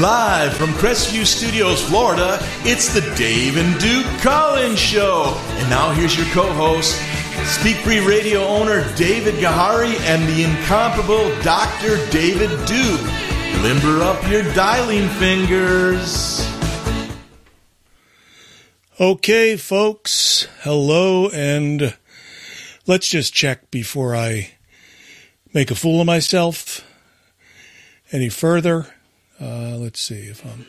Live from Crestview Studios, Florida, it's the Dave and Duke Call In Show. And now here's your co host, Speak Free Radio owner David Gahary and the incomparable Dr. David Duke. Limber up your dialing fingers. Okay, folks, hello, and let's just check before I make a fool of myself any further. Uh, let's see if I'm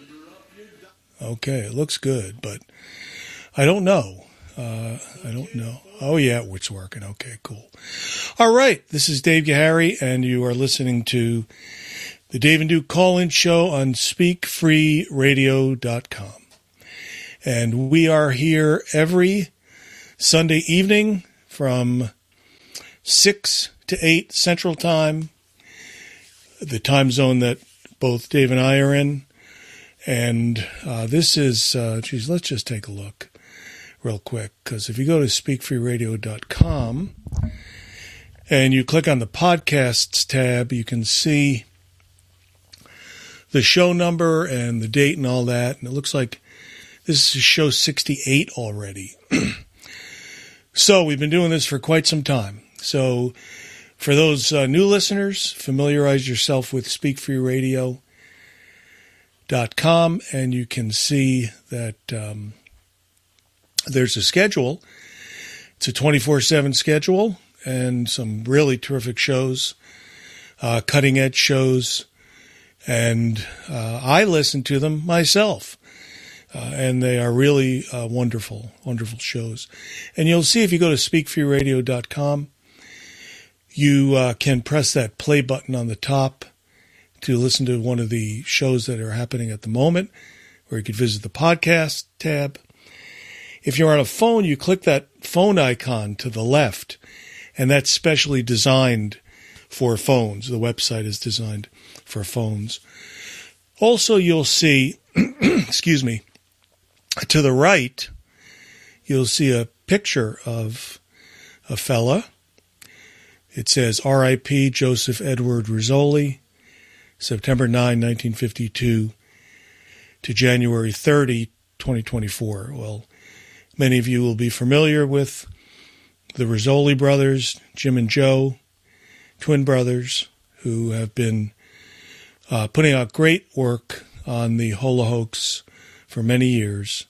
okay. It looks good, but I don't know. Uh, I don't know. Oh yeah, it's working. Okay, cool. All right, this is Dave Gahary, and you are listening to the Dave and Duke call-in show on SpeakFreeRadio.com, and we are here every Sunday evening from six to eight Central Time, the time zone that both Dave and I are in. And uh, this is, uh, geez, let's just take a look real quick. Because if you go to speakfreeradio.com and you click on the podcasts tab, you can see the show number and the date and all that. And it looks like this is show 68 already. so we've been doing this for quite some time. So for those uh, new listeners, familiarize yourself with speakfreeradio.com and you can see that um, there's a schedule. It's a 24 7 schedule and some really terrific shows, uh, cutting edge shows. And uh, I listen to them myself. Uh, and they are really uh, wonderful, wonderful shows. And you'll see if you go to speakfreeradio.com, you uh, can press that play button on the top to listen to one of the shows that are happening at the moment, or you could visit the podcast tab. If you're on a phone, you click that phone icon to the left, and that's specially designed for phones. The website is designed for phones. Also, you'll see, excuse me, to the right, you'll see a picture of a fella. It says R.I.P. Joseph Edward Rizzoli, September 9, 1952 to January 30, 2024. Well, many of you will be familiar with the Rizzoli brothers, Jim and Joe, twin brothers, who have been uh, putting out great work on the Holohoax for many years.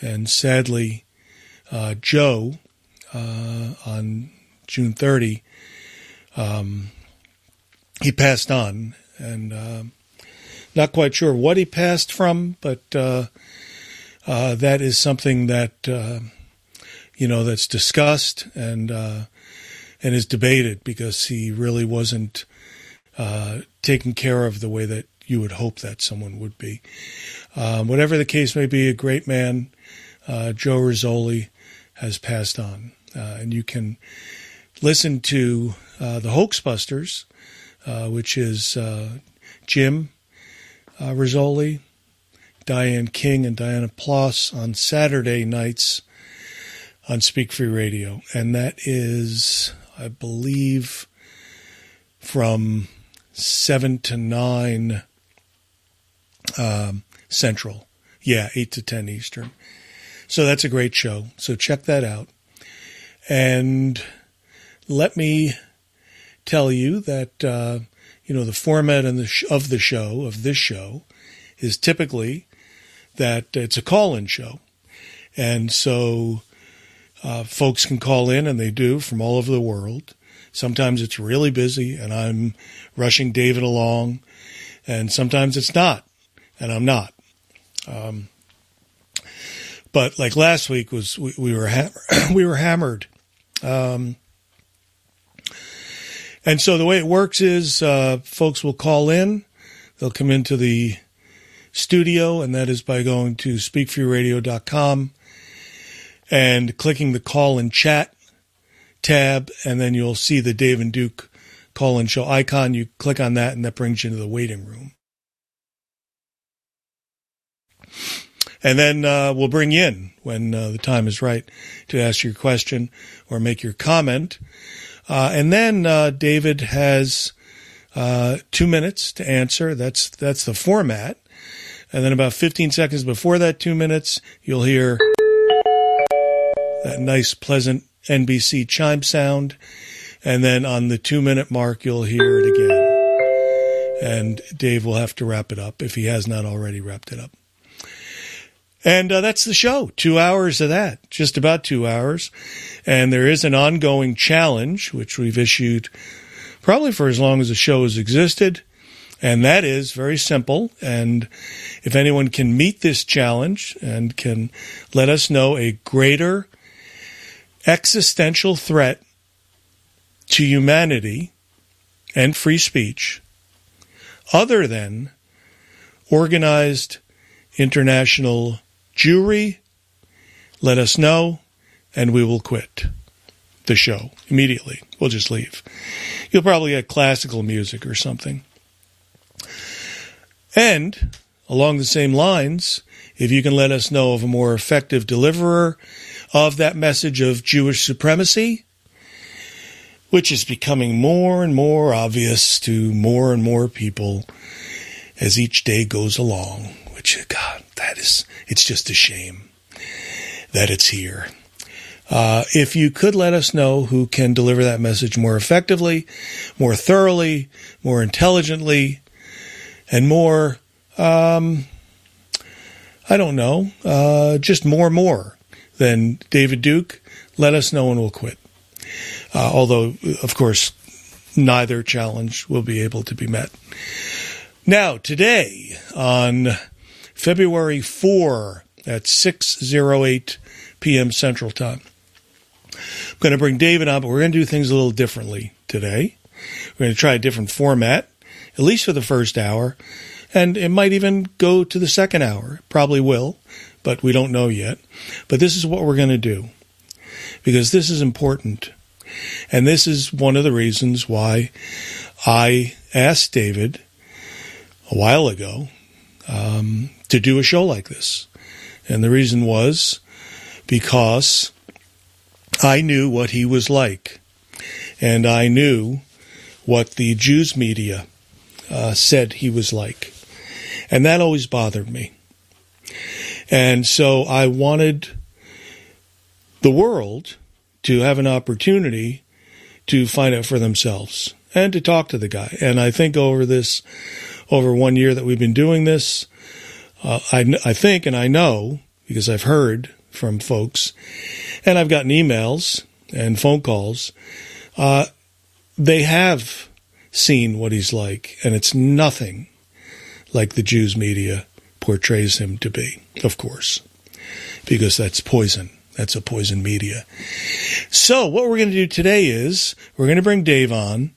And sadly, uh, Joe, uh, on June 30, um, he passed on. And uh, not quite sure what he passed from, but uh, uh, that is something that, uh, you know, that's discussed and, and is debated because he really wasn't taken care of the way that you would hope that someone would be. Um, whatever the case may be, a great man, uh, Joe Rizzoli, has passed on. Uh, and you can listen to uh, the Hoaxbusters, uh, which is uh, Jim uh, Rizzoli, Diane King, and Diana Ploss on Saturday nights on Speak Free Radio. And that is, I believe, from 7 to 9 um, Central. Yeah, 8 to 10 Eastern. So that's a great show. So check that out. And let me tell you that, uh, you know, the format the sh- of the show, of this show, is typically that it's a call in show. And so uh, folks can call in, and they do from all over the world. Sometimes it's really busy, and I'm rushing David along, and sometimes it's not and I'm not. Um, but like last week was we, we were ha- we were hammered, um, and so the way it works is uh, folks will call in, they'll come into the studio, and that is by going to speakfreeradio.com and clicking the call and chat tab, and then you'll see the Dave and Duke call and show icon. You click on that, and that brings you into the waiting room. And then uh, we'll bring you in when uh, the time is right to ask your question or make your comment. Uh, and then uh, David has uh, two minutes to answer. That's that's the format. And then about 15 seconds before that two minutes, you'll hear that nice, pleasant NBC chime sound. And then on the two minute mark, you'll hear it again. And Dave will have to wrap it up if he has not already wrapped it up. And uh, that's the show. Two hours of that, just about two hours. And there is an ongoing challenge, which we've issued probably for as long as the show has existed. And that is very simple. And if anyone can meet this challenge and can let us know a greater existential threat to humanity and free speech other than organized international Jewry, let us know, and we will quit the show immediately. We'll just leave. You'll probably get classical music or something. And along the same lines, if you can let us know of a more effective deliverer of that message of Jewish supremacy, which is becoming more and more obvious to more and more people as each day goes along, which, God, that is, it's just a shame that it's here. Uh, if you could let us know who can deliver that message more effectively, more thoroughly, more intelligently, and more, um, I don't know, uh, just more more than David Duke, let us know and we'll quit. Uh, although, of course, neither challenge will be able to be met. Now, today on February 4 at 6.08 p.m. Central Time. I'm going to bring David on, but we're going to do things a little differently today. We're going to try a different format, at least for the first hour, and it might even go to the second hour. Probably will, but we don't know yet. But this is what we're going to do because this is important. And this is one of the reasons why I asked David a while ago um, to do a show like this. And the reason was because I knew what he was like. And I knew what the Jews media uh, said he was like. And that always bothered me. And so I wanted the world to have an opportunity to find out for themselves and to talk to the guy. And I think over this, over one year that we've been doing this, uh, I, I think and I know because I've heard from folks and I've gotten emails and phone calls. Uh, they have seen what he's like, and it's nothing like the Jews media portrays him to be, of course, because that's poison. That's a poison media. So what we're going to do today is we're going to bring Dave on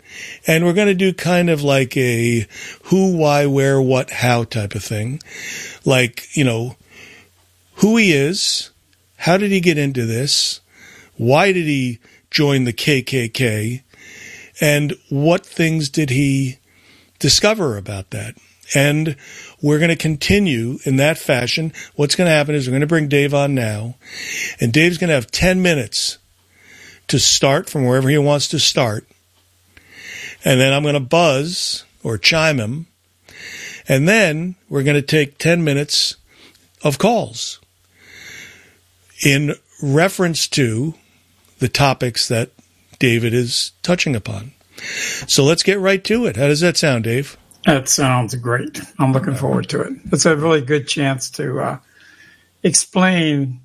and we're going to do kind of like a who, why, where, what, how type of thing. Like, you know, who he is, how did he get into this, why did he join the KKK, and what things did he discover about that. And we're going to continue in that fashion. What's going to happen is we're going to bring Dave on now, and Dave's going to have 10 minutes to start from wherever he wants to start. And then I'm going to buzz or chime him. And then we're going to take 10 minutes of calls in reference to the topics that David is touching upon. So let's get right to it. How does that sound, Dave? That sounds great. I'm looking forward to it. It's a really good chance to uh, explain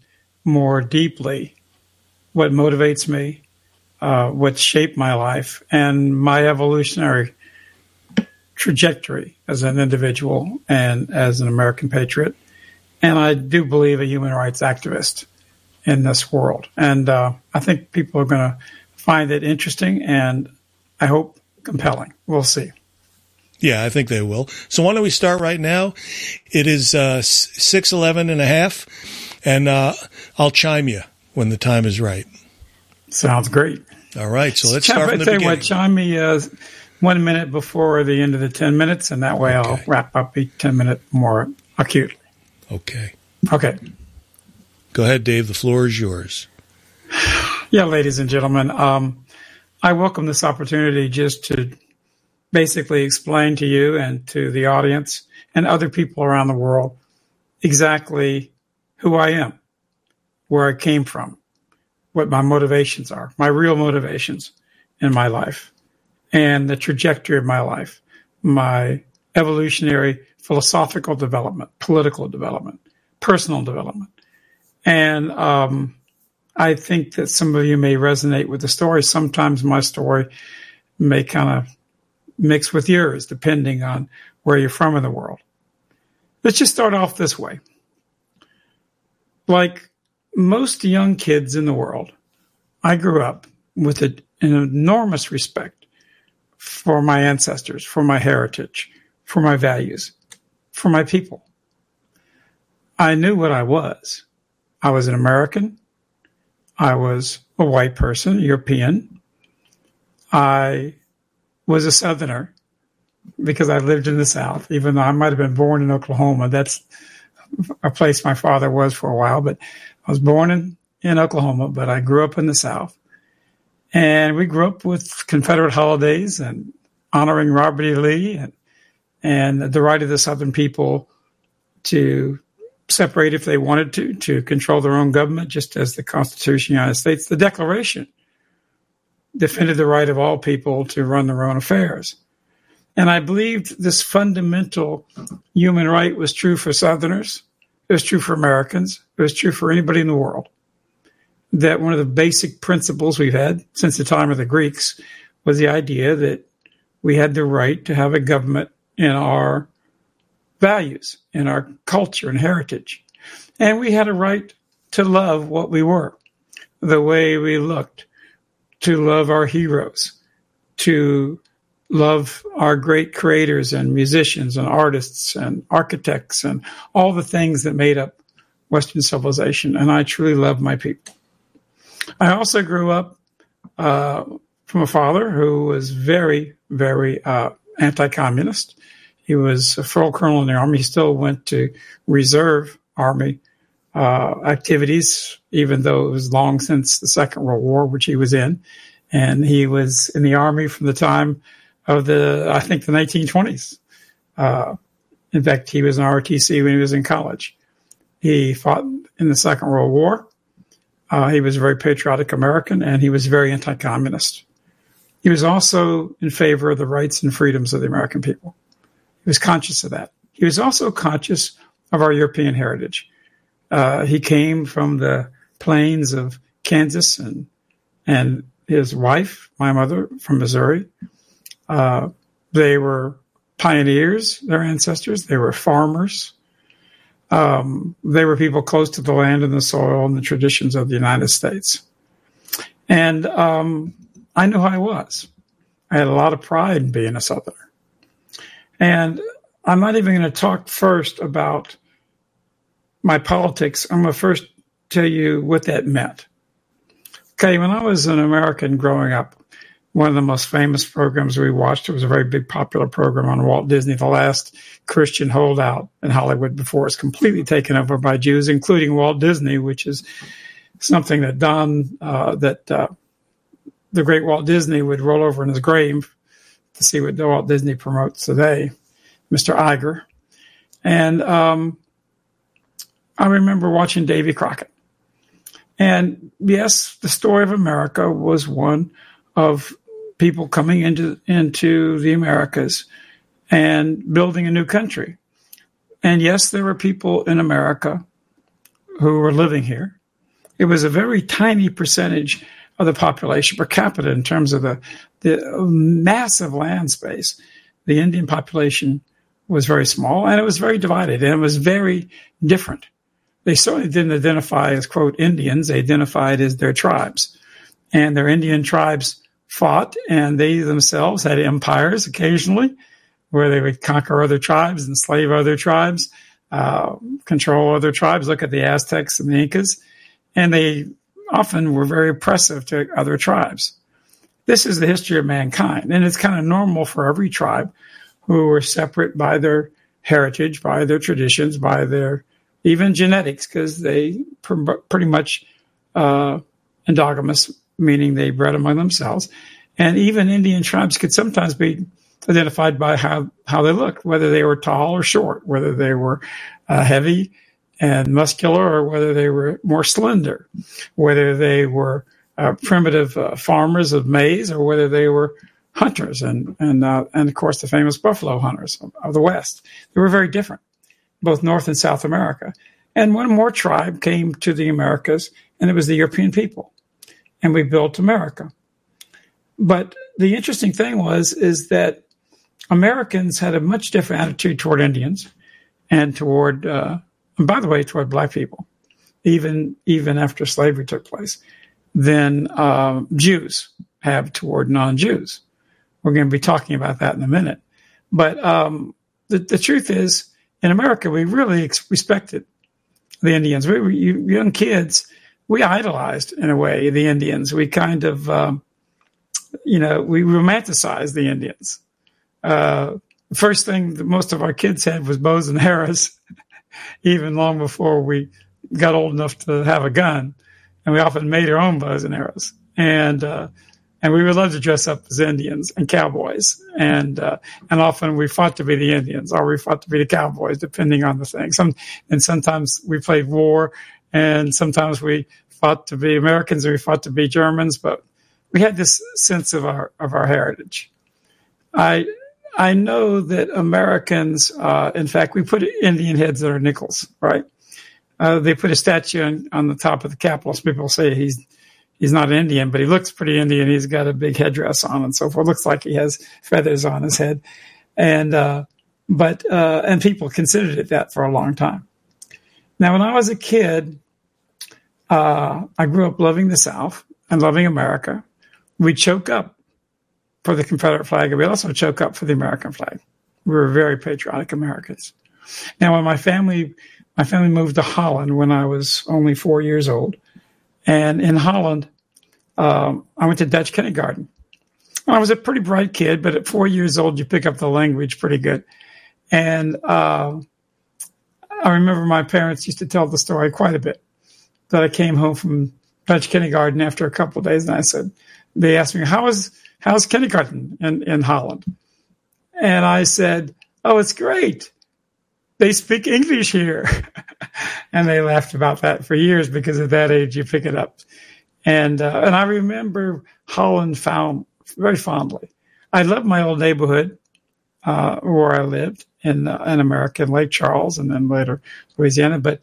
more deeply what motivates me, uh, what shaped my life, and my evolutionary trajectory as an individual and as an American patriot. And I do believe a human rights activist in this world. And uh, I think people are going to find it interesting and I hope compelling. We'll see. Yeah, I think they will. So why don't we start right now? It is uh, 6.11 and a half, and uh, I'll chime you when the time is right. Sounds great. All right, so let's start from the beginning. What, chime me uh, one minute before the end of the 10 minutes, and that way okay. I'll wrap up each 10 minute more acutely. Okay. Okay. Go ahead, Dave. The floor is yours. Yeah, ladies and gentlemen, um, I welcome this opportunity just to basically explain to you and to the audience and other people around the world exactly who I am, where I came from, what my motivations are, my real motivations in my life, and the trajectory of my life, my evolutionary philosophical development, political development, personal development. And um, I think that some of you may resonate with the story. Sometimes my story may kind of mix with yours, depending on where you're from in the world. Let's just start off this way. Like most young kids in the world, I grew up with a, an enormous respect for my ancestors, for my heritage, for my values, for my people. I knew what I was. I was an American. I was a white person, European. I was a Southerner because I lived in the South, even though I might have been born in Oklahoma. That's a place my father was for a while, but I was born in, in Oklahoma, but I grew up in the South. And we grew up with Confederate holidays and honoring Robert E. Lee and, and the right of the Southern people to separate if they wanted to, to control their own government, just as the Constitution of the United States, the Declaration defended the right of all people to run their own affairs. And I believed this fundamental human right was true for Southerners. It was true for Americans. It was true for anybody in the world. That one of the basic principles we've had since the time of the Greeks was the idea that we had the right to have a government in our values, in our culture and heritage. And we had a right to love what we were, the way we looked, to love our heroes, to love our great creators and musicians and artists and architects and all the things that made up Western civilization. And I truly love my people. I also grew up uh, from a father who was very, very uh, anti communist. He was a full colonel in the army. He still went to reserve army uh, activities, even though it was long since the Second World War, which he was in. And he was in the army from the time of the, I think, the 1920s. Uh, in fact, he was in ROTC when he was in college. He fought in the Second World War. Uh, he was a very patriotic American and he was very anti communist. He was also in favor of the rights and freedoms of the American people. He was conscious of that. He was also conscious of our European heritage. Uh, he came from the plains of Kansas and and his wife, my mother, from Missouri. Uh, they were pioneers, their ancestors. They were farmers. Um, they were people close to the land and the soil and the traditions of the United States. And um, I knew who I was. I had a lot of pride in being a Southerner. And I'm not even going to talk first about my politics. I'm going to first tell you what that meant. Okay, when I was an American growing up, one of the most famous programs we watched. It was a very big popular program on Walt Disney, the last Christian holdout in Hollywood before it's completely taken over by Jews, including Walt Disney, which is something that Don, uh, that uh, the great Walt Disney would roll over in his grave to see what Walt Disney promotes today, Mr. Iger. And um, I remember watching Davy Crockett. And yes, the story of America was one of people coming into into the Americas and building a new country. And yes, there were people in America who were living here. It was a very tiny percentage of the population per capita in terms of the the massive land space. The Indian population was very small and it was very divided and it was very different. They certainly didn't identify as quote Indians, they identified as their tribes. And their Indian tribes fought, and they themselves had empires occasionally where they would conquer other tribes, enslave other tribes, uh, control other tribes. Look at the Aztecs and the Incas, and they often were very oppressive to other tribes. This is the history of mankind, and it's kind of normal for every tribe who were separate by their heritage, by their traditions, by their even genetics, because they pr- pretty much uh, endogamous meaning they bred among themselves. And even Indian tribes could sometimes be identified by how, how they looked, whether they were tall or short, whether they were uh, heavy and muscular or whether they were more slender, whether they were uh, primitive uh, farmers of maize or whether they were hunters and and uh, and of course the famous buffalo hunters of, of, the West. They were very different, both North and South America. And one more tribe came to the Americas, and it was the European people, and we built America. But the interesting thing was is that Americans had a much different attitude toward Indians and toward, uh, and by the way, toward black people, even even after slavery took place, than uh, Jews have toward non-Jews. We're going to be talking about that in a minute. But um, the, the truth is, in America, we really ex- respected the Indians. We were young kids. We idolized, in a way, the Indians. We kind of, um, you know, we romanticized the Indians. Uh, the first thing that most of our kids had was bows and arrows, even long before we got old enough to have a gun. And we often made our own bows and arrows. And uh, and we would love to dress up as Indians and cowboys, and uh, and often we fought to be the Indians or we fought to be the cowboys, depending on the thing. Some and sometimes we played war, and sometimes we fought to be Americans and we fought to be Germans, but we had this sense of our of our heritage. I I know that Americans, uh, in fact, we put Indian heads that are nickels, right? Uh, they put a statue on, on the top of the Capitol. So people say he's he's not Indian, but he looks pretty Indian. He's got a big headdress on and so forth. Looks like he has feathers on his head. And, uh, but, uh, and people considered it that for a long time. Now, when I was a kid, uh, I grew up loving the South and loving America. We choke up for the Confederate flag and we also choke up for the American flag. We were very patriotic Americans. Now, when my family, my family moved to Holland when I was only four years old, and in Holland, um, I went to Dutch kindergarten. I was a pretty bright kid, but at four years old, you pick up the language pretty good. And uh, I remember my parents used to tell the story quite a bit. That I came home from Dutch kindergarten after a couple of days, and I said, they asked me, "How is how's kindergarten in in Holland?" And I said, "Oh, it's great. They speak English here." and they laughed about that for years because at that age you pick it up. And uh, and I remember Holland found very fondly. I loved my old neighborhood uh, where I lived in uh, in America, in Lake Charles, and then later Louisiana. But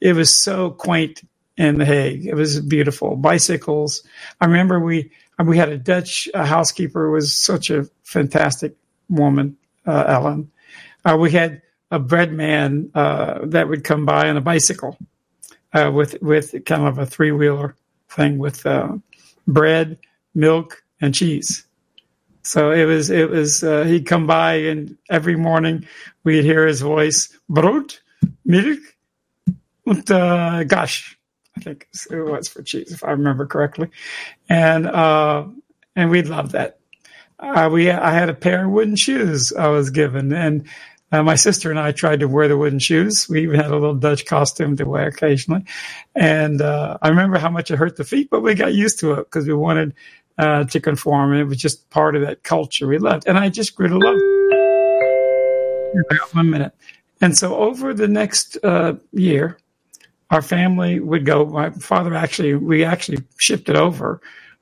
it was so quaint in The Hague. It was beautiful. Bicycles. I remember we we had a Dutch uh, housekeeper who was such a fantastic woman, uh, Ellen. Uh, we had a bread man uh, that would come by on a bicycle uh, with with kind of a three wheeler thing with uh, bread, milk, and cheese. So it was it was uh, he'd come by and every morning we'd hear his voice Brot, milk, und uh, gosh, I think it was for cheese if I remember correctly, and uh, and we loved that. Uh, we I had a pair of wooden shoes I was given, and uh, my sister and I tried to wear the wooden shoes. We even had a little Dutch costume to wear occasionally. And uh, I remember how much it hurt the feet, but we got used to it because we wanted uh, to conform. And it was just part of that culture we loved. And I just grew to love it. One minute. And so over the next uh, year, our family would go. My father actually, we actually shipped it over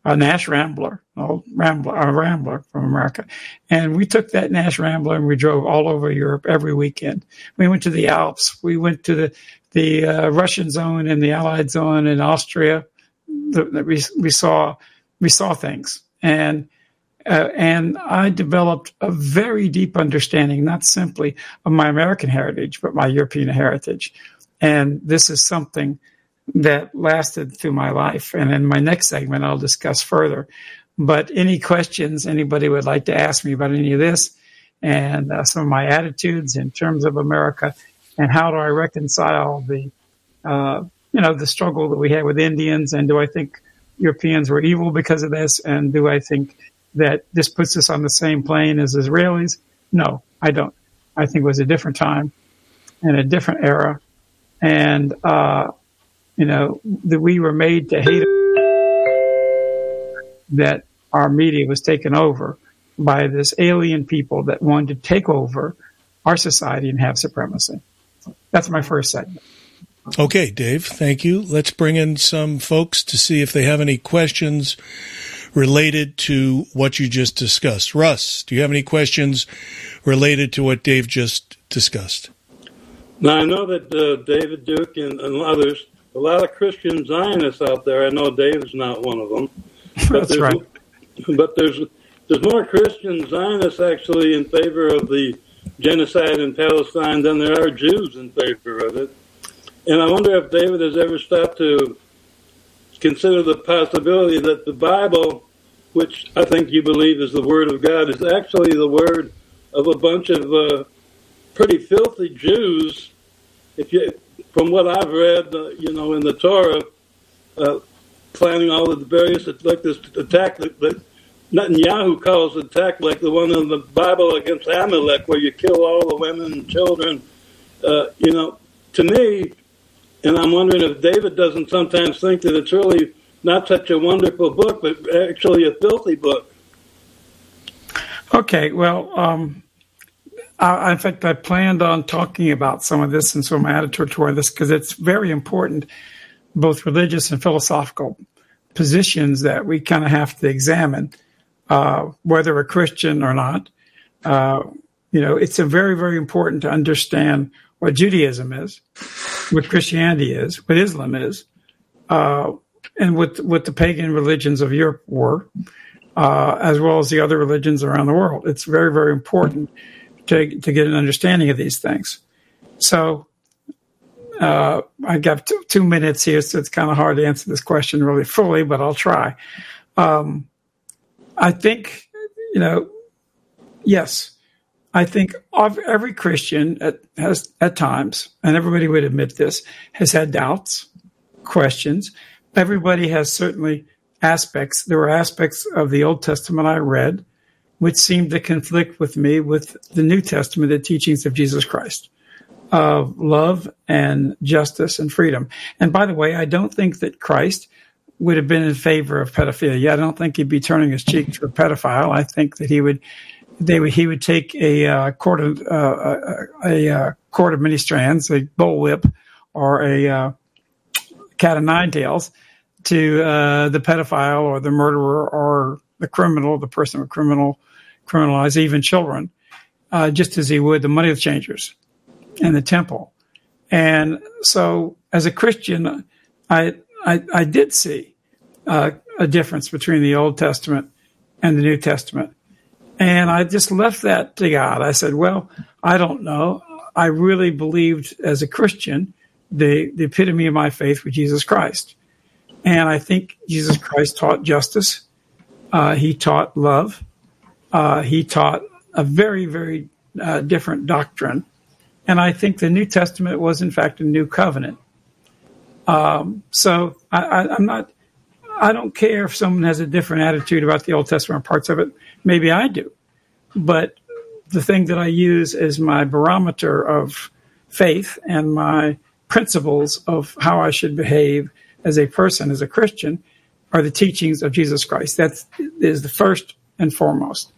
a Nash Rambler, old Rambler, a Rambler from America. And we took that Nash Rambler and we drove all over Europe every weekend. We went to the Alps. We went to the, the uh, Russian zone and the Allied zone in Austria. We, we saw, we saw things. And, uh, and I developed a very deep understanding, not simply of my American heritage, but my European heritage. And this is something that lasted through my life. And in my next segment, I'll discuss further. But any questions anybody would like to ask me about any of this and uh, some of my attitudes in terms of America and how do I reconcile the, uh, you know, the struggle that we had with Indians and do I think Europeans were evil because of this? And do I think that this puts us on the same plane as Israelis? No, I don't. I think it was a different time and a different era. And, uh, you know, that we were made to hate that our media was taken over by this alien people that wanted to take over our society and have supremacy. That's my first segment. Okay, Dave, thank you. Let's bring in some folks to see if they have any questions related to what you just discussed. Russ, do you have any questions related to what Dave just discussed? Now, I know that uh, David Duke and, and, others, a lot of Christian Zionists out there. I know David's not one of them. But That's right. But there's there's more Christian Zionists actually in favor of the genocide in Palestine than there are Jews in favor of it. And I wonder if David has ever stopped to consider the possibility that the Bible, which I think you believe is the Word of God, is actually the Word of a bunch of uh, pretty filthy Jews. If you, from what I've read, uh, you know, in the Torah, uh, planning all of the various like this attack that, that Netanyahu calls an attack like the one in the Bible against Amalek, where you kill all the women and children. Uh, you know, to me, and I'm wondering if David doesn't sometimes think that it's really not such a wonderful book, but actually a filthy book. Okay, well, um, I, in fact, I planned on talking about some of this and some attitude toward this because it's very important, both religious and philosophical positions that we kind of have to examine, uh, whether we're Christian or not. Uh, you know, it's a very, very important to understand what Judaism is, what Christianity is, what Islam is, uh, and what what the pagan religions of Europe were, uh, as well as the other religions around the world. It's very, very important to to get an understanding of these things. So. Uh, I got two, two, minutes here, so it's kind of hard to answer this question really fully, but I'll try. Um, I think, you know, yes, I think of every Christian at, has at times, and everybody would admit this, has had doubts, questions. Everybody has certainly aspects. There were aspects of the Old Testament I read which seemed to conflict with me with the New Testament, the teachings of Jesus Christ of love and justice and freedom. And by the way, I don't think that Christ would have been in favor of pedophilia. I don't think he'd be turning his cheek to a pedophile. I think that he would they would, he would take a uh, cord of uh, a, a, uh, cord of many strands, a bullwhip, or a uh, cat of nine tails to uh, the pedophile or the murderer or the criminal, the person with criminal criminalize even children, just as he would the money changers and the temple. And so, as a Christian, I I, I did see a difference between the Old Testament and the New Testament. And I just left that to God. I said, well, I don't know. I really believed as a Christian, the, the epitome of my faith was Jesus Christ. And I think Jesus Christ taught justice. Uh, he taught love. Uh, he taught a very, very uh, different doctrine. And I think the New Testament was, in fact, a new covenant. Um, so I, am not, I don't care if someone has a different attitude about the Old Testament parts of it. Maybe I do. But the thing that I use as my barometer of faith and my principles of how I should behave as a person, as a Christian, are the teachings of Jesus Christ. That is the first and foremost.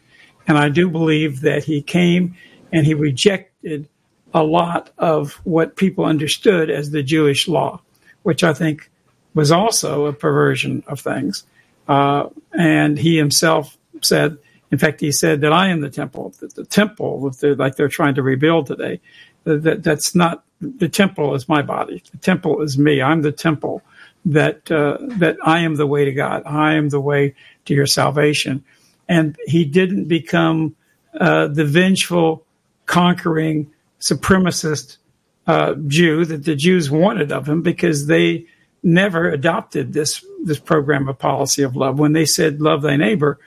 And I do believe that he came and he rejected a lot of what people understood as the Jewish law, which I think was also a perversion of things. Uh, and he himself said, in fact, he said that I am the temple, that the temple, like they're trying to rebuild today, that, that's not, the temple is my body. The temple is me. I'm the temple that, uh, that I am the way to God. I am the way to your salvation. And he didn't become, uh, the vengeful, conquering, supremacist, uh, Jew that the Jews wanted of him because they never adopted this, this program of policy of love. When they said love thy neighbor,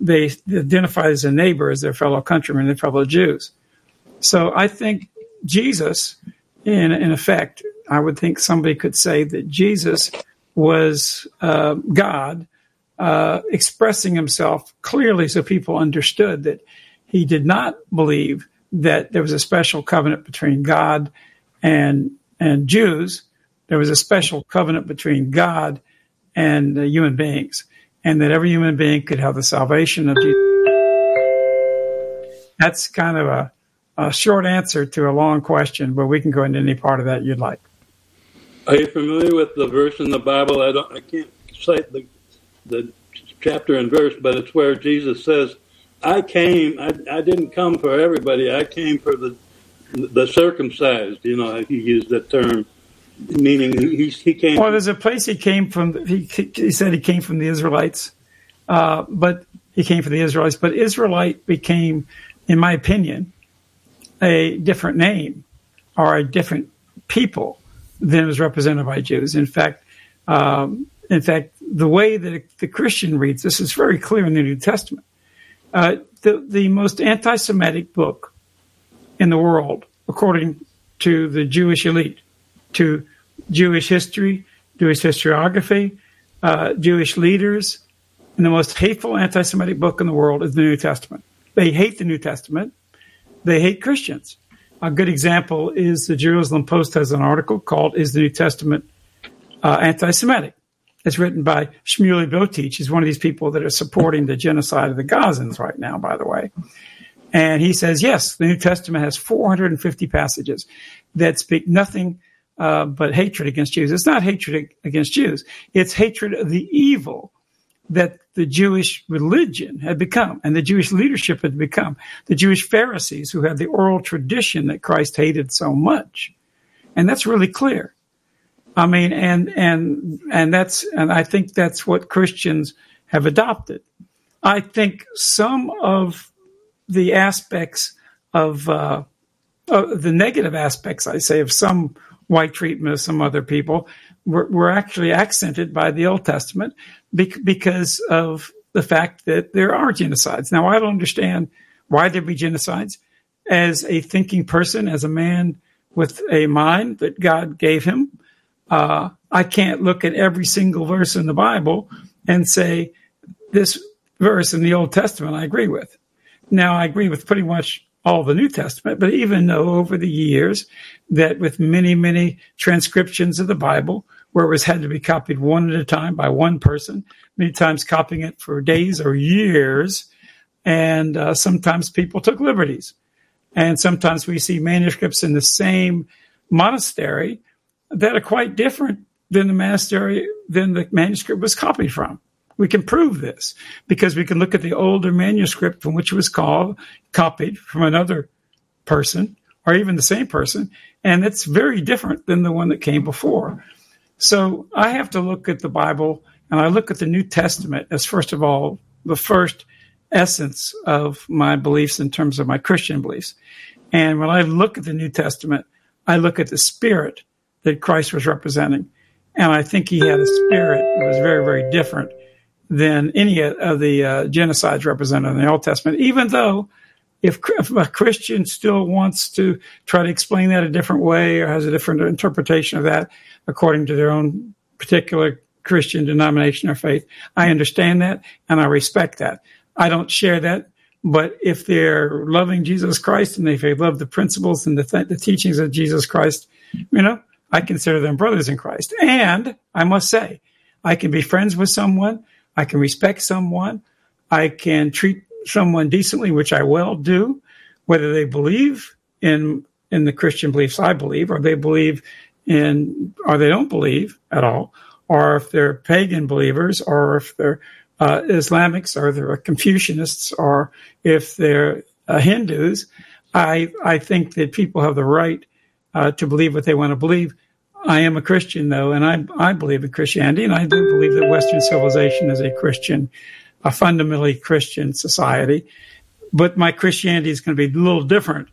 they identify as a neighbor as their fellow countrymen and fellow Jews. So I think Jesus, in in effect, I would think somebody could say that Jesus was uh, God uh, expressing himself clearly, so people understood that he did not believe that there was a special covenant between God and and Jews. There was a special covenant between God and uh, human beings and that every human being could have the salvation of Jesus. that's kind of a, a short answer to a long question, but we can go into any part of that you'd like. Are you familiar with the verse in the Bible? I don't. I can't cite the the chapter and verse, but it's where Jesus says, "I came. I, I didn't come for everybody. I came for the the circumcised." You know, he used that term, meaning he he came. Well, there's a place he came from. He he said he came from the Israelites, uh, but he came from the Israelites. But Israelite became, in my opinion, a different name or a different people than was represented by Jews. In fact, um, in fact, the way that the Christian reads this is very clear in the New Testament. Uh, the the most anti-Semitic book in the world, according to the Jewish elite, to Jewish history, Jewish historiography, uh, Jewish leaders, and the most hateful anti-Semitic book in the world is the New Testament. They hate the New Testament. They hate Christians. A good example is the Jerusalem Post has an article called "Is the New Testament uh, Anti-Semitic?" It's written by Shmuley Boteach. He's one of these people that are supporting the genocide of the Gazans right now, by the way. And he says, yes, the New Testament has 450 passages that speak nothing uh, but hatred against Jews. It's not hatred against Jews. It's hatred of the evil that the Jewish religion had become and the Jewish leadership had become. The Jewish Pharisees who had the oral tradition that Christ hated so much. And that's really clear. I mean, and and and that's and I think that's what Christians have adopted. I think some of the aspects of uh, uh, the negative aspects, I say, of some white treatment of some other people were, were actually accented by the Old Testament because of the fact that there are genocides. Now, I don't understand why there be genocides. As a thinking person, as a man with a mind that God gave him, uh, I can't look at every single verse in the Bible and say this verse in the Old Testament I agree with. Now I agree with pretty much all the New Testament, but even though over the years that with many, many transcriptions of the Bible, where it was had to be copied one at a time by one person, many times copying it for days or years, and uh, sometimes people took liberties. And sometimes we see manuscripts in the same monastery that are quite different than the monastery than the manuscript was copied from. We can prove this because we can look at the older manuscript from which it was called, copied from another person or even the same person, and it's very different than the one that came before. So I have to look at the Bible and I look at the New Testament as first of all the first essence of my beliefs in terms of my Christian beliefs. And when I look at the New Testament, I look at the spirit that Christ was representing. And I think he had a spirit that was very, very different than any of the uh, genocides represented in the Old Testament, even though if, if, a Christian still wants to try to explain that a different way or has a different interpretation of that according to their own particular Christian denomination or faith, I understand that and I respect that. I don't share that, but if they're loving Jesus Christ and if they love the principles and the, th- the teachings of Jesus Christ, you know, I consider them brothers in Christ. And I must say, I can be friends with someone. I can respect someone. I can treat someone decently, which I will do, whether they believe in in the Christian beliefs I believe, or they believe in, or they don't believe at all, or if they're pagan believers, or if they're uh, Islamics, or they're Confucianists, or if they're uh, Hindus. I I think that people have the right uh, to believe what they want to believe. I am a Christian, though, and I, I believe in Christianity, and I do believe that Western civilization is a Christian, a fundamentally Christian society. But my Christianity is going to be a little different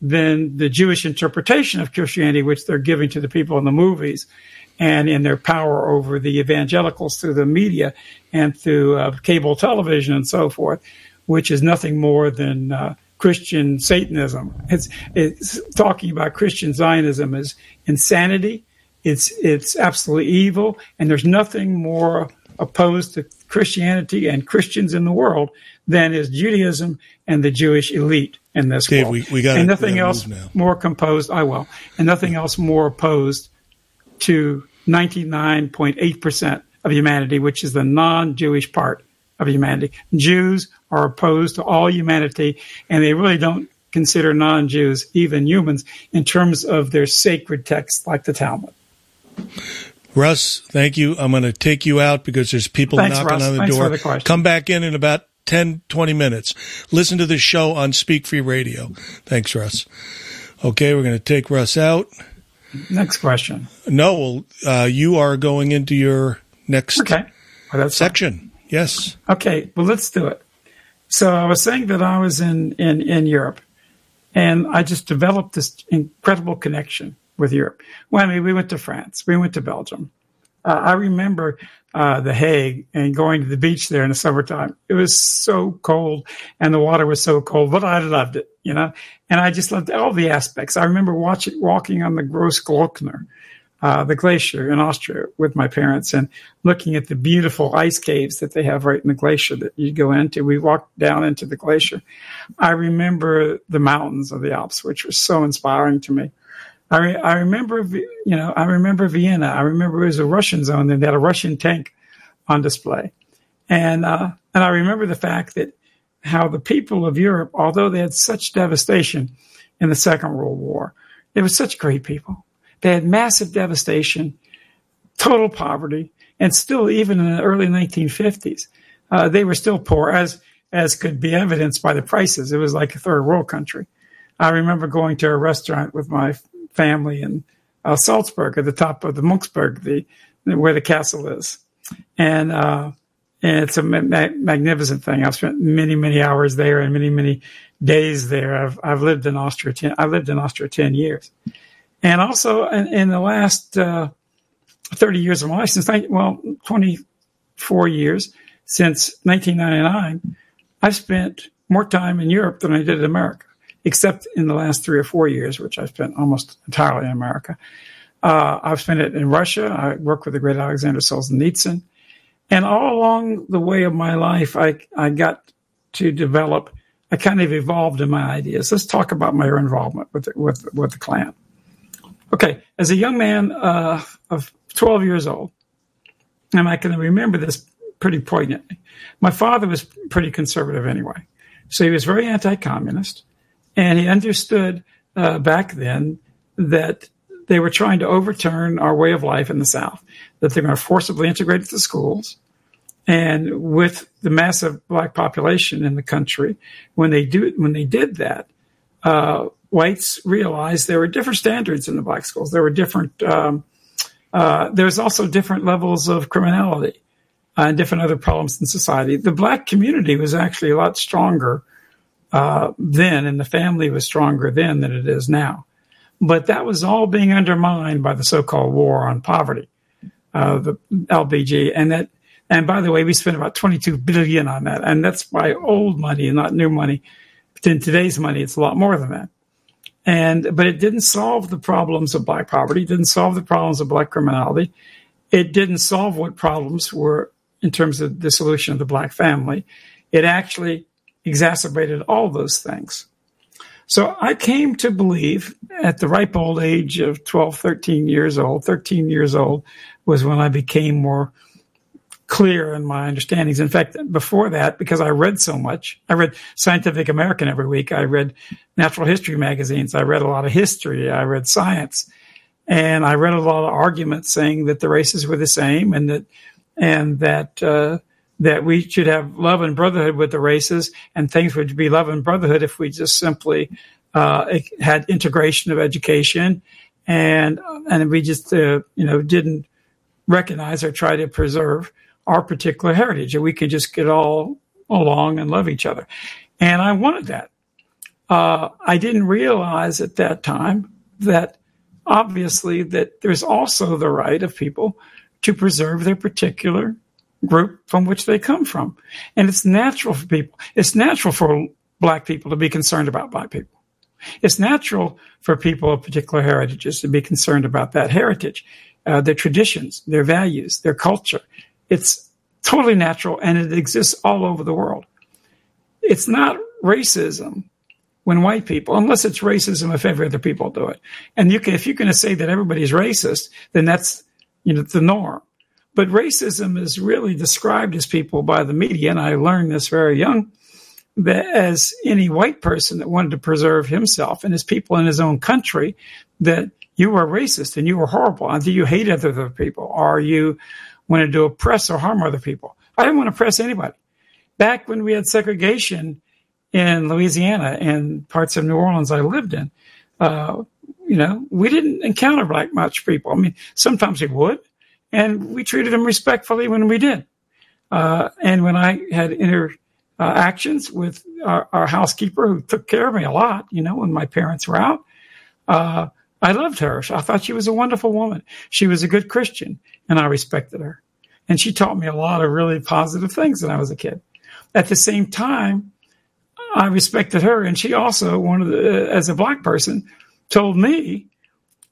than the Jewish interpretation of Christianity, which they're giving to the people in the movies and in their power over the evangelicals through the media and through uh, cable television and so forth, which is nothing more than uh, Christian Satanism. It's, it's talking about Christian Zionism as insanity. It's it's absolutely evil, and there's nothing more opposed to Christianity and Christians in the world than is Judaism and the Jewish elite in this Dave, world. We, we got and nothing else more composed. I will, and nothing else more opposed to 99.8 percent of humanity, which is the non-Jewish part of humanity. Jews are opposed to all humanity, and they really don't consider non Jews even humans in terms of their sacred texts like the Talmud. Russ, thank you. I'm going to take you out because there's people Thanks, knocking Russ. on the Thanks door. the. Come back in in about 10, 20 minutes. Listen to the show on Speak Free Radio. Thanks, Russ. Okay, we're going to take Russ out. Next question. No, well, uh, you are going into your next Okay. Well, that's fine. section. Yes. Okay, well, let's do it. So I was saying that I was in, in, in Europe, and I just developed this incredible connection with Europe. Well, I mean, we went to France, we went to Belgium. Uh, I remember uh, The Hague and going to the beach there in the summertime. It was so cold, and the water was so cold, but I loved it, you know. And I just loved all the aspects. I remember watching, walking on the Grossglockner, uh, the glacier in Austria with my parents and looking at the beautiful ice caves that they have right in the glacier that you go into. We walked down into the glacier. I remember the mountains of the Alps, which was so inspiring to me. I, re- I remember, you know, I remember Vienna. I remember it was a Russian zone and they had a Russian tank on display. And, uh, and I remember the fact that how the people of Europe, although they had such devastation in the Second World War, they were such great people. They had massive devastation, total poverty, and still, even in the early 1950s, uh, they were still poor, as as could be evidenced by the prices. It was like a third world country. I remember going to a restaurant with my family in uh, Salzburg, at the top of the Mönchsberg, the where the castle is, and uh, and it's a ma- magnificent thing. I've spent many many hours there and many many days there. I've I've lived in Austria. Ten, I lived in Austria ten years. And also in, in the last uh, 30 years of my life, since, well, 24 years since 1999, I've spent more time in Europe than I did in America, except in the last three or four years, which I've spent almost entirely in America. Uh, I've spent it in Russia. I worked with the great Alexander Solzhenitsyn. And all along the way of my life, I, I got to develop, I kind of evolved in my ideas. Let's talk about my involvement with with, with the Klan. Okay, as a young man uh, of 12 years old, and I can remember this pretty poignantly, my father was pretty conservative anyway. So he was very anti communist, and he understood uh, back then that they were trying to overturn our way of life in the South, that they're going to forcibly integrate to schools. And with the massive black population in the country, when they do when they did that, uh, whites realized there were different standards in the black schools. There were different. Um, uh, there's also different levels of criminality and different other problems in society. The black community was actually a lot stronger uh, then, and the family was stronger then than it is now. But that was all being undermined by the so-called war on poverty, uh, the LBJ, and that. And by the way, we spent about 22 billion on that, and that's by old money and not new money. But in today's money, it's a lot more than that. And but it didn't solve the problems of black poverty. Didn't solve the problems of black criminality. It didn't solve what problems were in terms of the solution of the black family. It actually exacerbated all those things. So I came to believe at the ripe old age of 12, 13 years old, 13 years old was when I became more clear in my understandings. In fact, before that, because I read so much, I read Scientific American every week. I read natural history magazines. I read a lot of history. I read science. And I read a lot of arguments saying that the races were the same and that, and that, uh, that we should have love and brotherhood with the races and things would be love and brotherhood if we just simply, uh, had integration of education and, and we just, uh, you know, didn't recognize or try to preserve our particular heritage and we could just get all along and love each other. And I wanted that. Uh, I didn't realize at that time that obviously that there's also the right of people to preserve their particular group from which they come from. And it's natural for people. It's natural for black people to be concerned about black people. It's natural for people of particular heritages to be concerned about that heritage, uh, their traditions, their values, their culture. It's totally natural and it exists all over the world. It's not racism when white people, unless it's racism if every other people do it. And you can, if you're going to say that everybody's racist, then that's, you know, the norm. But racism is really described as people by the media, and I learned this very young, that as any white person that wanted to preserve himself and his people in his own country, that you were racist and you were horrible and you hated other people or you wanted to oppress or harm other people. I didn't want to oppress anybody. Back when we had segregation in Louisiana and parts of New Orleans I lived in, uh, you know, we didn't encounter black much people. I mean, sometimes we would, and we treated them respectfully when we did. Uh, and when I had interactions uh, with our, our, housekeeper who took care of me a lot, you know, when my parents were out, uh, I loved her. I thought she was a wonderful woman. She was a good Christian, and I respected her. And she taught me a lot of really positive things when I was a kid. At the same time, I respected her, and she also, one of the, uh, as a black person, told me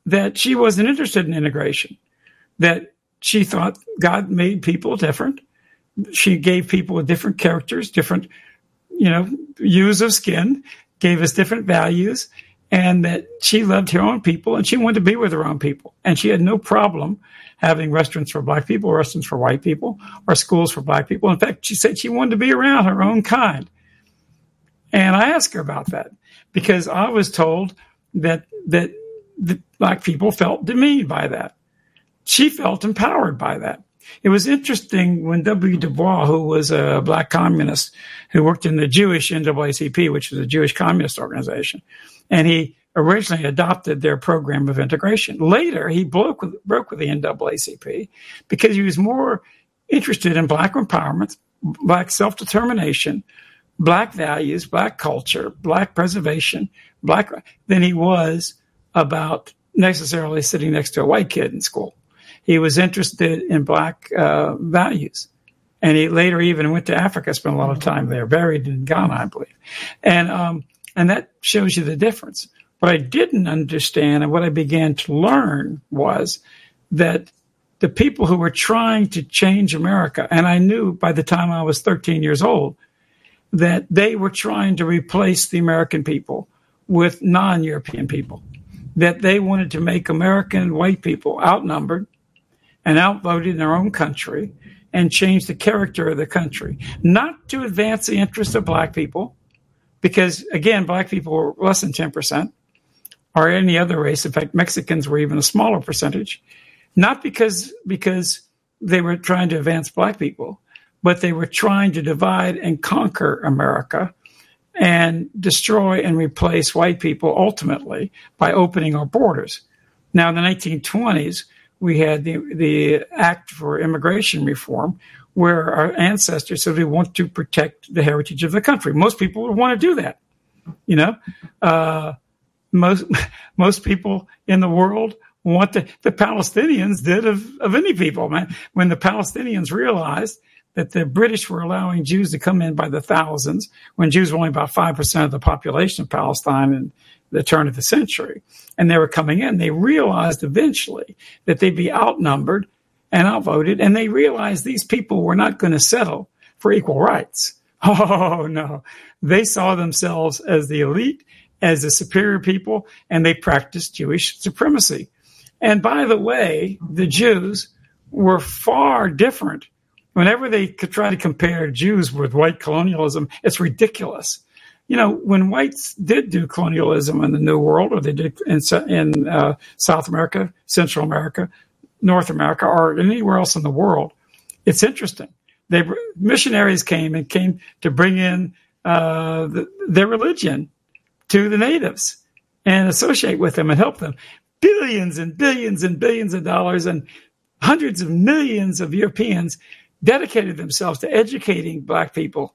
that she wasn't interested in integration, that she thought God made people different. She gave people different characters, different, you know, hues of skin, gave us different values, and that she loved her own people and she wanted to be with her own people. And she had no problem having restaurants for black people, restaurants for white people, or schools for black people. In fact, she said she wanted to be around her own kind. And I asked her about that because I was told that that the black people felt demeaned by that. She felt empowered by that. It was interesting when W. Du Bois, who was a black communist who worked in the Jewish NAACP, which was a Jewish communist organization, and he originally adopted their program of integration. Later, he broke with, broke with the NAACP because he was more interested in black empowerment, black self determination, black values, black culture, black preservation, black than he was about necessarily sitting next to a white kid in school. He was interested in black uh, values. And he later even went to Africa, spent a lot of time there, buried in Ghana, I believe. And, um, and that shows you the difference. What I didn't understand and what I began to learn was that the people who were trying to change America, and I knew by the time I was 13 years old that they were trying to replace the American people with non European people, that they wanted to make American white people outnumbered and outvoted in their own country and change the character of the country, not to advance the interests of black people, because again, black people were less than 10%, or any other race. In fact, Mexicans were even a smaller percentage, not because, because they were trying to advance black people, but they were trying to divide and conquer America and destroy and replace white people ultimately by opening our borders. Now, in the 1920s, we had the, the Act for Immigration Reform, where our ancestors said we want to protect the heritage of the country. Most people would want to do that. You know, uh, most most people in the world want the, the Palestinians did of, of any people, man. When the Palestinians realized that the British were allowing Jews to come in by the thousands when Jews were only about 5% of the population of Palestine in the turn of the century. And they were coming in. They realized eventually that they'd be outnumbered and outvoted. And they realized these people were not going to settle for equal rights. Oh, no. They saw themselves as the elite, as the superior people, and they practiced Jewish supremacy. And by the way, the Jews were far different whenever they could try to compare Jews with white colonialism, it's ridiculous. You know, when whites did do colonialism in the New World, or they did in, in uh, South America, Central America, North America, or anywhere else in the world, it's interesting. They missionaries came and came to bring in uh, the, their religion to the natives and associate with them and help them. Billions and billions and billions of dollars and hundreds of millions of Europeans dedicated themselves to educating black people,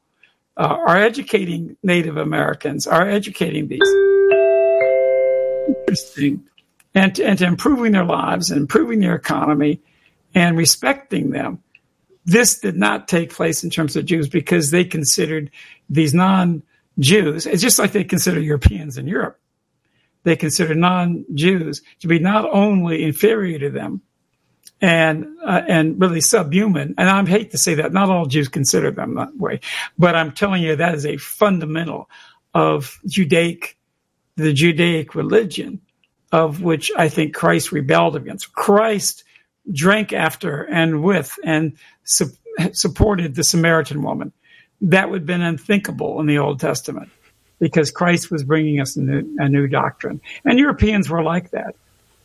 uh, are educating Native Americans, are educating these. Interesting. And to, and to improving their lives and improving their economy and respecting them. This did not take place in terms of Jews because they considered these non Jews, it's just like they consider Europeans in Europe. They consider non Jews to be not only inferior to them, and uh, and really subhuman. And I hate to say that not all Jews consider them that way, but I'm telling you that is a fundamental of Judaic, the Judaic religion, of which I think Christ rebelled against. Christ drank after and with and su- supported the Samaritan woman. that would have been unthinkable in the Old Testament because Christ was bringing us a new, a new doctrine. And Europeans were like that.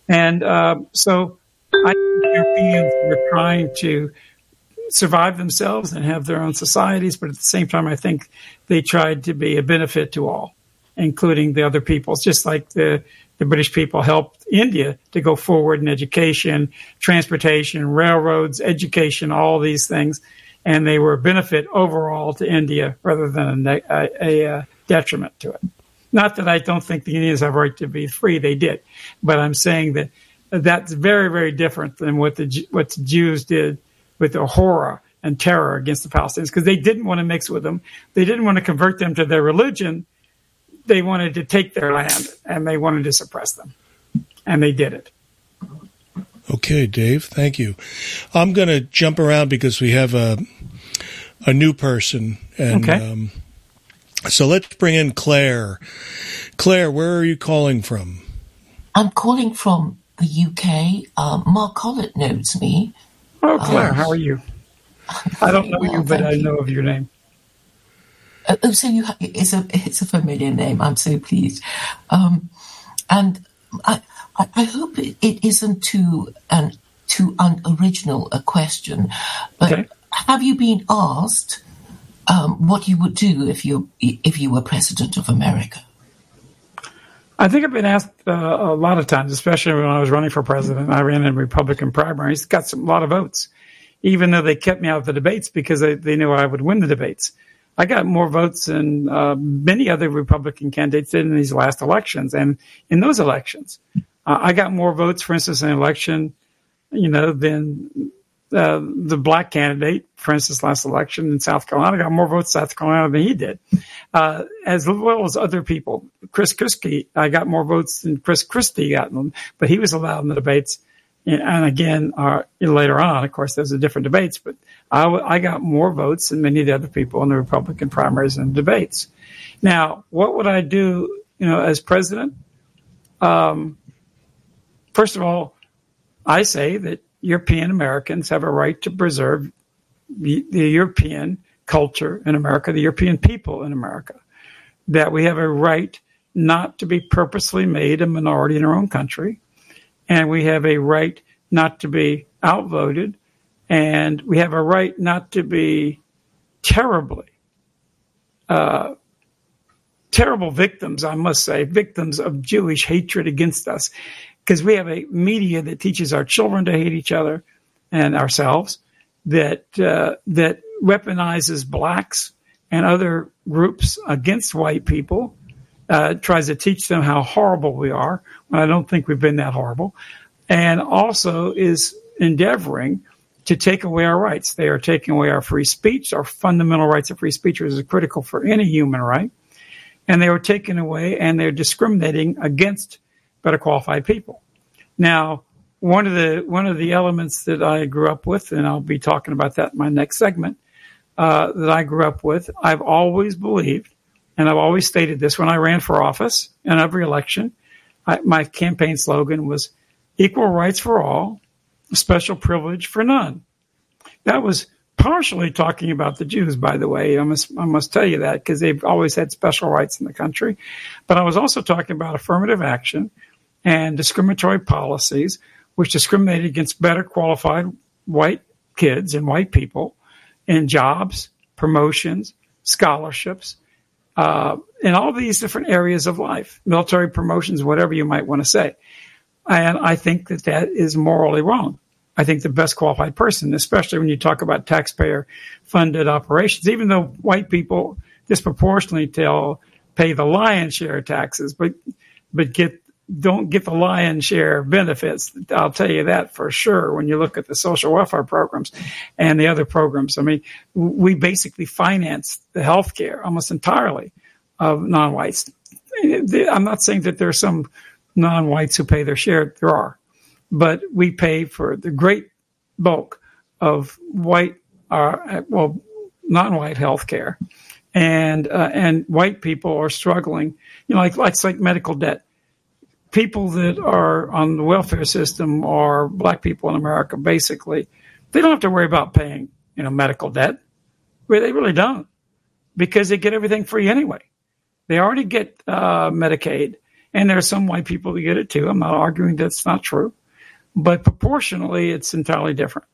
And uh, so I think Europeans were trying to survive themselves and have their own societies, but at the same time, I think they tried to be a benefit to all, including the other peoples, just like the, the British people helped India to go forward in education, transportation, railroads, education, all these things. And they were a benefit overall to India rather than a, a, a detriment to it. Not that I don't think the Indians have a right to be free, they did. But I'm saying that that's very, very different than what the, what the Jews did with the horror and terror against the Palestinians because they didn't want to mix with them. They didn't want to convert them to their religion. They wanted to take their land and they wanted to suppress them. And they did it. Okay, Dave, thank you. I'm going to jump around because we have a a new person and okay. um, so let's bring in Claire. Claire, where are you calling from? I'm calling from the UK. Um, Mark Collett knows me. Oh, Claire, um, how are you? I don't know well, you, but I know of your name. Uh, oh, so you ha- it's a it's a familiar name. I'm so pleased, um, and I I, I hope it, it isn't too an too unoriginal a question, but okay. have you been asked um, what you would do if you if you were president of America? I think I've been asked uh, a lot of times, especially when I was running for president. I ran in Republican primaries, got some, a lot of votes, even though they kept me out of the debates because they, they knew I would win the debates. I got more votes than uh, many other Republican candidates did in these last elections. And in those elections, uh, I got more votes, for instance, in an election, you know, than uh, the black candidate, for instance, last election in South Carolina, got more votes in South Carolina than he did, uh, as well as other people. Chris Christie, I got more votes than Chris Christie got them, but he was allowed in the debates. And again, uh, later on, of course, there's a different debates, but I, I got more votes than many of the other people in the Republican primaries and debates. Now, what would I do, you know, as president? Um, first of all, I say that European Americans have a right to preserve the, the European culture in America, the European people in America, that we have a right not to be purposely made a minority in our own country, and we have a right not to be outvoted, and we have a right not to be terribly, uh, terrible victims, I must say, victims of Jewish hatred against us. Because we have a media that teaches our children to hate each other and ourselves, that uh, that weaponizes blacks and other groups against white people, uh, tries to teach them how horrible we are. When I don't think we've been that horrible, and also is endeavoring to take away our rights. They are taking away our free speech, our fundamental rights of free speech, which is critical for any human right. And they are taken away and they're discriminating against better qualified people. Now, one of the one of the elements that I grew up with, and I'll be talking about that in my next segment, uh, that I grew up with, I've always believed, and I've always stated this when I ran for office in every election. I, my campaign slogan was "Equal rights for all, special privilege for none." That was partially talking about the Jews, by the way. I must, I must tell you that because they've always had special rights in the country. But I was also talking about affirmative action, and discriminatory policies which discriminated against better qualified white kids and white people in jobs, promotions, scholarships, uh, in all these different areas of life, military promotions, whatever you might want to say. And I think that that is morally wrong. I think the best qualified person, especially when you talk about taxpayer funded operations, even though white people disproportionately tell, pay the lion's share of taxes, but, but get don't get the lion's share of benefits. I'll tell you that for sure when you look at the social welfare programs and the other programs. I mean, we basically finance the health care almost entirely of non-whites. I'm not saying that there are some non-whites who pay their share. There are, but we pay for the great bulk of white, uh, well, non-white health care. And, uh, and white people are struggling, you know, like, like, like medical debt people that are on the welfare system are black people in America, basically, they don't have to worry about paying, you know, medical debt. Well, they really don't. because they get everything free anyway. They already get uh, Medicaid, and there are some white people who get it too. I'm not arguing that's not true, but proportionally, it's entirely different.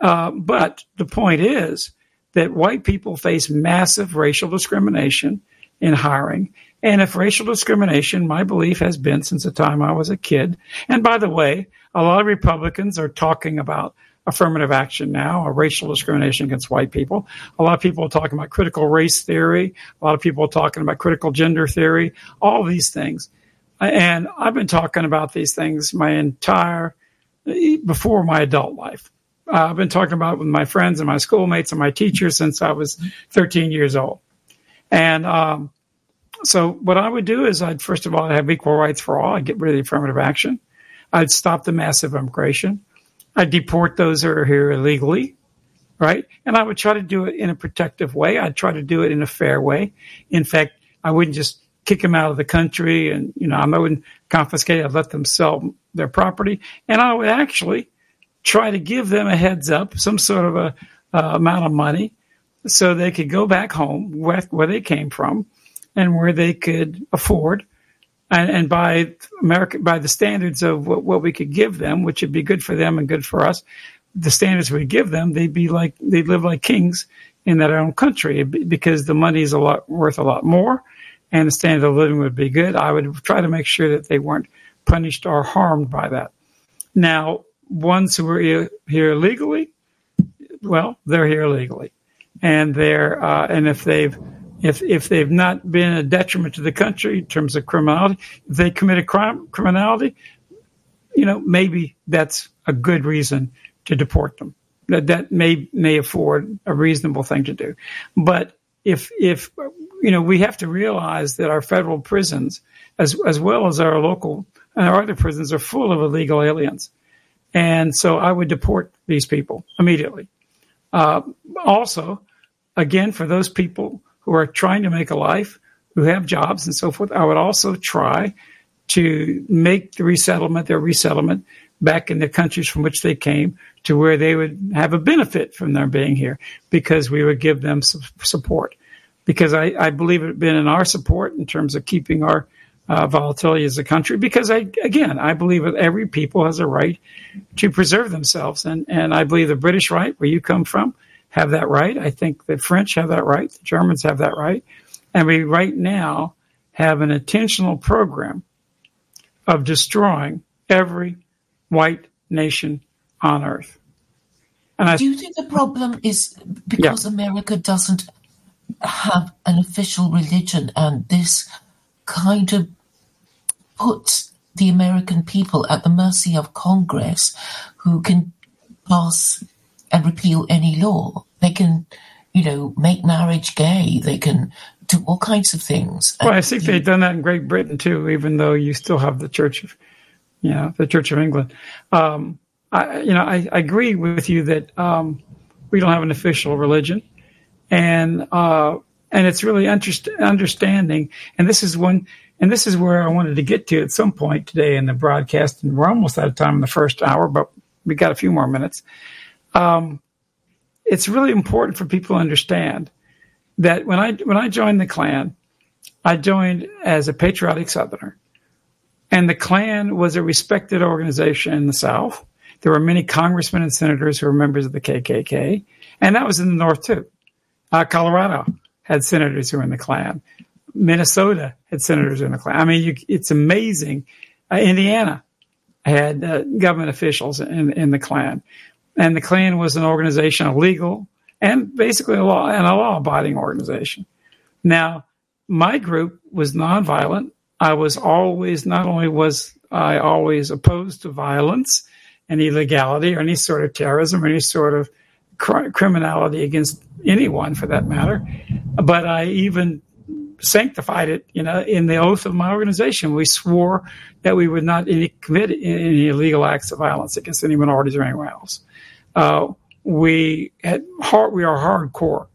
Uh, but the point is that white people face massive racial discrimination in hiring. And if racial discrimination, my belief has been since the time I was a kid, and by the way, a lot of Republicans are talking about affirmative action now, or racial discrimination against white people. A lot of people are talking about critical race theory. A lot of people are talking about critical gender theory, all these things. And I've been talking about these things my entire, before my adult life. Uh, I've been talking about it with my friends and my schoolmates and my teachers since I was 13 years old. And um, so what I would do is I'd first of all have equal rights for all. I'd get rid of the affirmative action. I'd stop the massive immigration. I'd deport those who are here illegally, right? And I would try to do it in a protective way. I'd try to do it in a fair way. In fact, I wouldn't just kick them out of the country and, you know, I wouldn't confiscate. I'd let them sell their property. And I would actually try to give them a heads up, some sort of a uh, amount of money so they could go back home where, where they came from and where they could afford and, and by America, by the standards of what, what we could give them, which would be good for them and good for us, the standards we give them, they'd be like, they'd live like kings in their own country because the money is a lot worth a lot more and the standard of living would be good. I would try to make sure that they weren't punished or harmed by that. Now, ones who are here illegally, well, they're here illegally and they're, uh, and if they've, if if they've not been a detriment to the country in terms of criminality, if they commit a crime criminality, you know, maybe that's a good reason to deport them. That that may may afford a reasonable thing to do. But if if you know, we have to realize that our federal prisons, as as well as our local and our other prisons, are full of illegal aliens, and so I would deport these people immediately. Uh, also, again, for those people who are trying to make a life, who have jobs and so forth. I would also try to make the resettlement, their resettlement back in the countries from which they came to where they would have a benefit from their being here because we would give them support. Because I, I believe it had been in our support in terms of keeping our uh, volatility as a country. Because I, again, I believe that every people has a right to preserve themselves. And, and I believe the British right, where you come from, have that right. I think the French have that right. The Germans have that right. And we right now have an intentional program of destroying every white nation on earth. And I, Do you think the problem is because yeah. America doesn't have an official religion and this kind of puts the American people at the mercy of Congress who can pass and repeal any law. They can, you know, make marriage gay. They can do all kinds of things. Well, I think they've done that in Great Britain too, even though you still have the Church of, you know, the Church of England. Um, I, you know, I, I, agree with you that um, we don't have an official religion, and uh, and it's really interest, understanding. And this is one, and this is where I wanted to get to at some point today in the broadcast. And we're almost out of time in the first hour, but we got a few more minutes um, it's really important for people to understand that when I when I joined the Klan, I joined as a patriotic Southerner, and the Klan was a respected organization in the South. There were many congressmen and senators who were members of the KKK, and that was in the North too. Uh, Colorado had senators who were in the Klan. Minnesota had senators in the Klan. I mean, you, it's amazing. Uh, Indiana had uh, government officials in, in the Klan. And the Klan was an organization, a legal and basically a law and a law abiding organization. Now, my group was nonviolent. I was always, not only was I always opposed to violence and illegality or any sort of terrorism or any sort of cr- criminality against anyone for that matter, but I even sanctified it, you know, in the oath of my organization. We swore that we would not any, commit any illegal acts of violence against any minorities or anyone else uh, we had hard, we are hardcore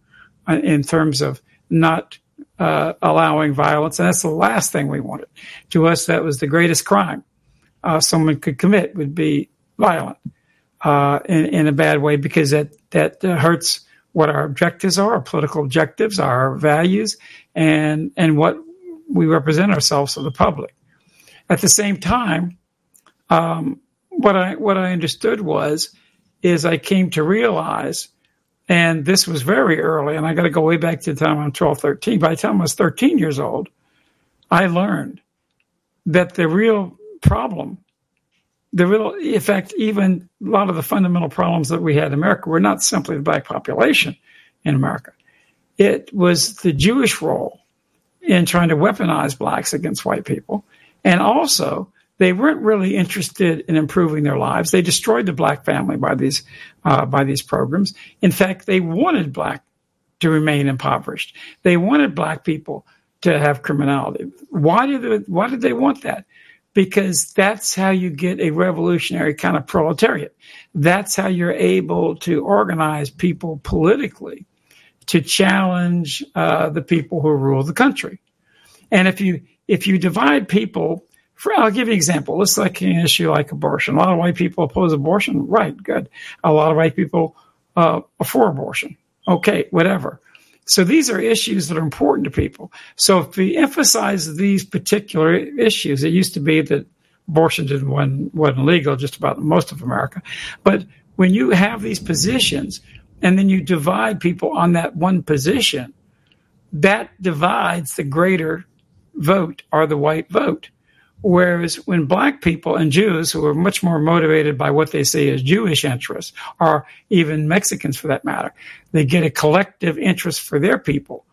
in terms of not uh, allowing violence, and that's the last thing we wanted. To us, that was the greatest crime uh, someone could commit would be violent uh, in, in, a bad way because that that uh, hurts what our objectives are, our political objectives, our values, and and what we represent ourselves to the public. At the same time, um, what I what I understood was is I came to realize, and this was very early, and I got to go way back to the time I'm 12, 13. By the time I was 13 years old, I learned that the real problem, the real, in fact, even a lot of the fundamental problems that we had in America were not simply the black population in America. It was the Jewish role in trying to weaponize blacks against white people. And also, they weren't really interested in improving their lives. They destroyed the black family by these uh, by these programs. In fact, they wanted black to remain impoverished. They wanted black people to have criminality. Why did they, why did they want that? Because that's how you get a revolutionary kind of proletariat. That's how you're able to organize people politically to challenge uh, the people who rule the country. And if you if you divide people, for, I'll give you an example. Let's like an issue like abortion. A lot of white people oppose abortion. Right, good. A lot of white people uh, are for abortion. Okay, whatever. So these are issues that are important to people. So if we emphasize these particular issues, it used to be that abortion didn't wasn't, wasn't legal just about most of America, but when you have these positions and then you divide people on that one position, that divides the greater vote or the white vote. Whereas when black people and Jews, who are much more motivated by what they see as Jewish interests, or even Mexicans for that matter, they get a collective interest for their people.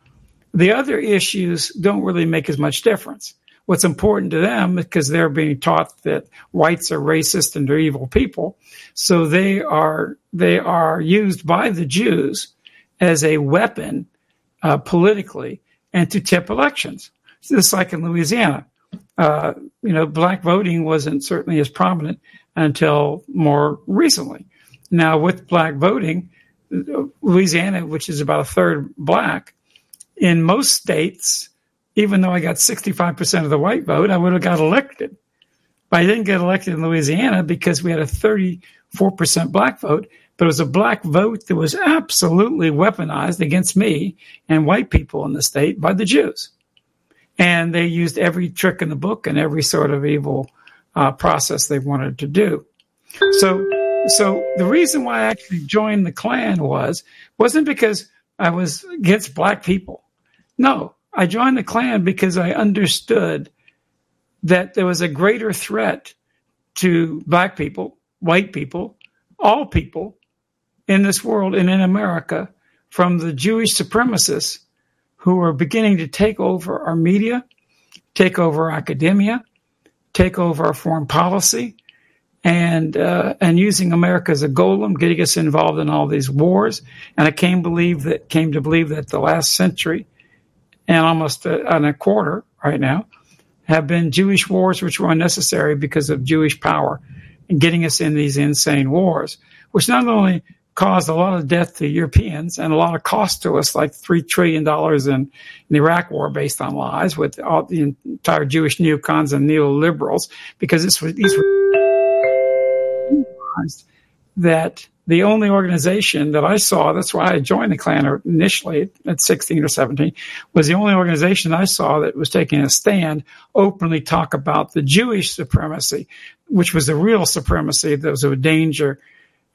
The other issues don't really make as much difference. What's important to them because they're being taught that whites are racist and they're evil people, so they are they are used by the Jews as a weapon uh, politically and to tip elections. Just like in Louisiana, uh, you know, black voting wasn't certainly as prominent until more recently. Now, with black voting, Louisiana, which is about a third black, in most states, even though I got 65% of the white vote, I would have got elected. But I didn't get elected in Louisiana because we had a 34% black vote, but it was a black vote that was absolutely weaponized against me and white people in the state by the Jews and they used every trick in the book and every sort of evil uh, process they wanted to do. So, so the reason why I actually joined the Klan was wasn't because I was against black people. No, I joined the Klan because I understood that there was a greater threat to black people, white people, all people in this world and in America from the Jewish supremacists who are beginning to take over our media, take over academia, take over our foreign policy, and uh, and using America as a golem, getting us involved in all these wars. And I came believe that came to believe that the last century and almost a, and a quarter right now have been Jewish wars, which were unnecessary because of Jewish power and getting us in these insane wars, which not only caused a lot of death to Europeans and a lot of cost to us, like three trillion dollars in, the Iraq War based on lies with all the entire Jewish neocons and neoliberals, because this was these were that the only organization that I saw, that's why I joined the Klan initially at 16 or 17, was the only organization I saw that was taking a stand, openly talk about the Jewish supremacy, which was the real supremacy. That was a danger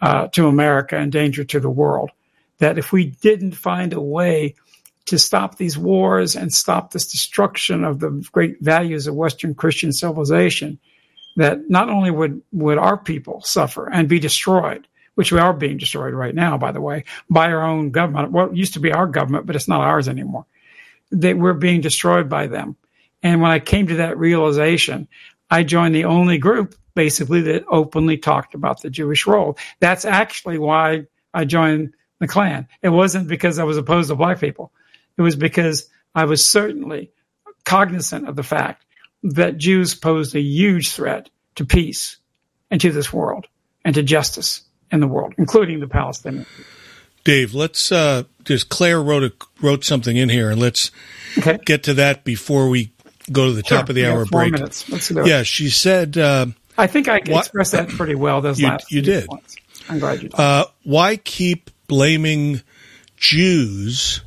uh, to America and danger to the world. That if we didn't find a way to stop these wars and stop this destruction of the great values of Western Christian civilization, that not only would, would our people suffer and be destroyed, which we are being destroyed right now, by the way, by our own government. It used to be our government, but it's not ours anymore. That we're being destroyed by them. And when I came to that realization, I joined the only group basically that openly talked about the Jewish role. That's actually why I joined the Klan. It wasn't because I was opposed to black people. It was because I was certainly cognizant of the fact that Jews posed a huge threat to peace and to this world and to justice in the world, including the Palestinians. Dave, let's uh, just Claire wrote a, wrote something in here, and let's okay. get to that before we go to the sure. top of the hour break. Minutes. Let's do it. Yeah, she said. Uh, I think I expressed that pretty well. Those you, last you did. Points. I'm glad you did. Uh, why keep blaming Jews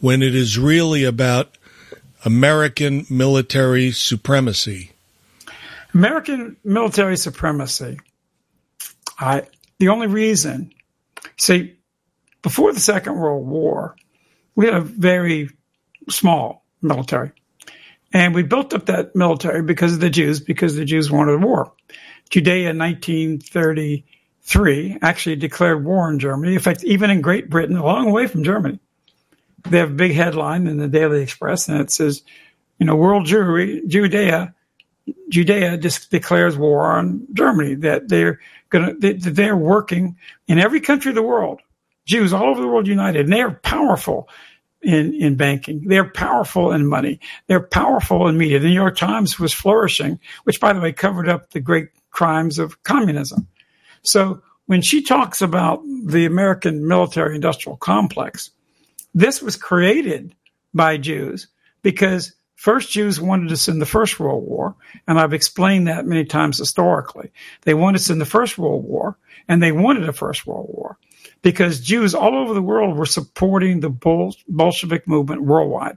when it is really about American military supremacy? American military supremacy. I the only reason, see, before the Second World War, we had a very small military. And we built up that military because of the Jews, because the Jews wanted war. Judea in 1933 actually declared war on Germany. In fact, even in Great Britain, a long way from Germany, they have a big headline in the Daily Express and it says, you know, world Jewry, Judea, Judea just declares war on Germany, that they're going to, they're working in every country of the world, Jews all over the world united, and they are powerful in, in banking. They're powerful in money. They're powerful in media. The New York Times was flourishing, which by the way covered up the great crimes of communism. So when she talks about the American military industrial complex, this was created by Jews because first Jews wanted us in the First World War, and I've explained that many times historically. They wanted us in the First World War, and they wanted a First World War because Jews all over the world were supporting the Bolshevik movement worldwide.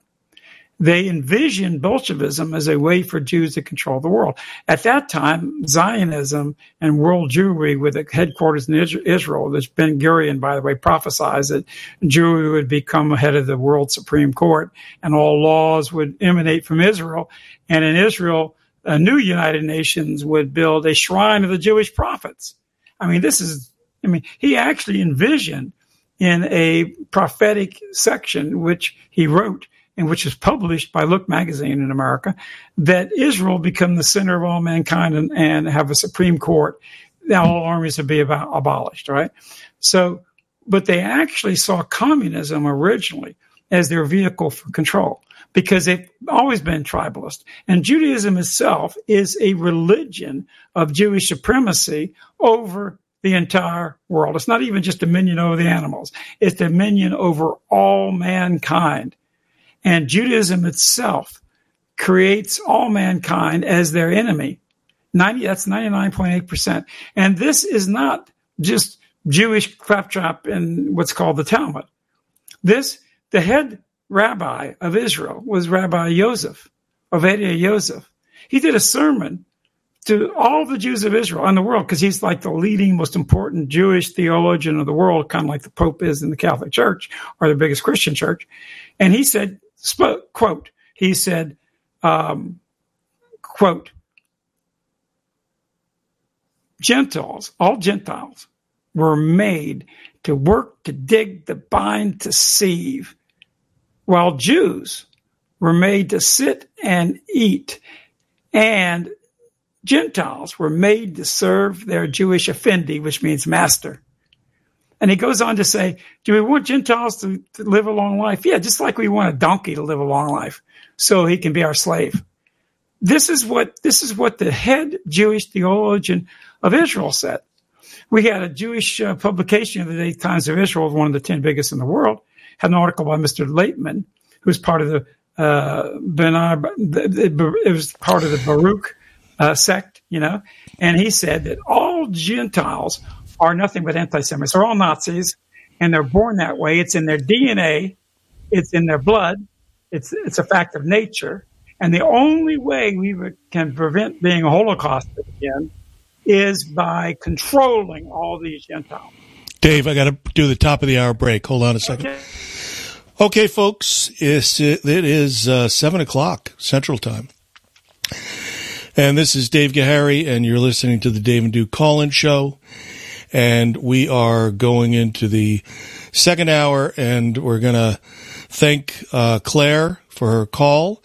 They envisioned Bolshevism as a way for Jews to control the world. At that time, Zionism and world Jewry with headquarters in Israel, which Ben Gurion, by the way, prophesied that Jewry would become head of the world Supreme Court and all laws would emanate from Israel. And in Israel, a new United Nations would build a shrine of the Jewish prophets. I mean, this is I mean, he actually envisioned in a prophetic section, which he wrote and which is published by Look magazine in America, that Israel become the center of all mankind and, and have a Supreme Court. Now all armies would be about, abolished, right? So, but they actually saw communism originally as their vehicle for control because they've always been tribalist. And Judaism itself is a religion of Jewish supremacy over the entire world. It's not even just dominion over the animals. It's dominion over all mankind. And Judaism itself creates all mankind as their enemy. 90, that's 99.8%. And this is not just Jewish claptrap in what's called the Talmud. This, the head rabbi of Israel was Rabbi Yosef, Ovadia Yosef. He did a sermon to all the Jews of Israel and the world, because he's like the leading, most important Jewish theologian of the world, kind of like the Pope is in the Catholic Church or the biggest Christian church. And he said, spoke, quote, he said, um, quote, Gentiles, all Gentiles were made to work, to dig, to bind, to sieve, while Jews were made to sit and eat and Gentiles were made to serve their Jewish effendi, which means master. And he goes on to say, do we want Gentiles to, to, live a long life? Yeah, just like we want a donkey to live a long life so he can be our slave. This is what, this is what the head Jewish theologian of Israel said. We had a Jewish uh, publication of the Day Times of Israel, one of the 10 biggest in the world, had an article by Mr. Laitman, who's part of the, uh, Benar, it was part of the Baruch uh, sect, you know, and he said that all Gentiles are nothing but anti-Semites. They're all Nazis, and they're born that way. It's in their DNA. It's in their blood. It's it's a fact of nature. And the only way we can prevent being a Holocaust again is by controlling all these Gentiles. Dave, I got to do the top of the hour break. Hold on a second. Okay, okay folks, it's, it is uh, 7 o'clock Central Time. And this is Dave Gahary, and you're listening to the Dave and Duke Call-In Show. And we are going into the second hour, and we're going to thank uh, Claire for her call.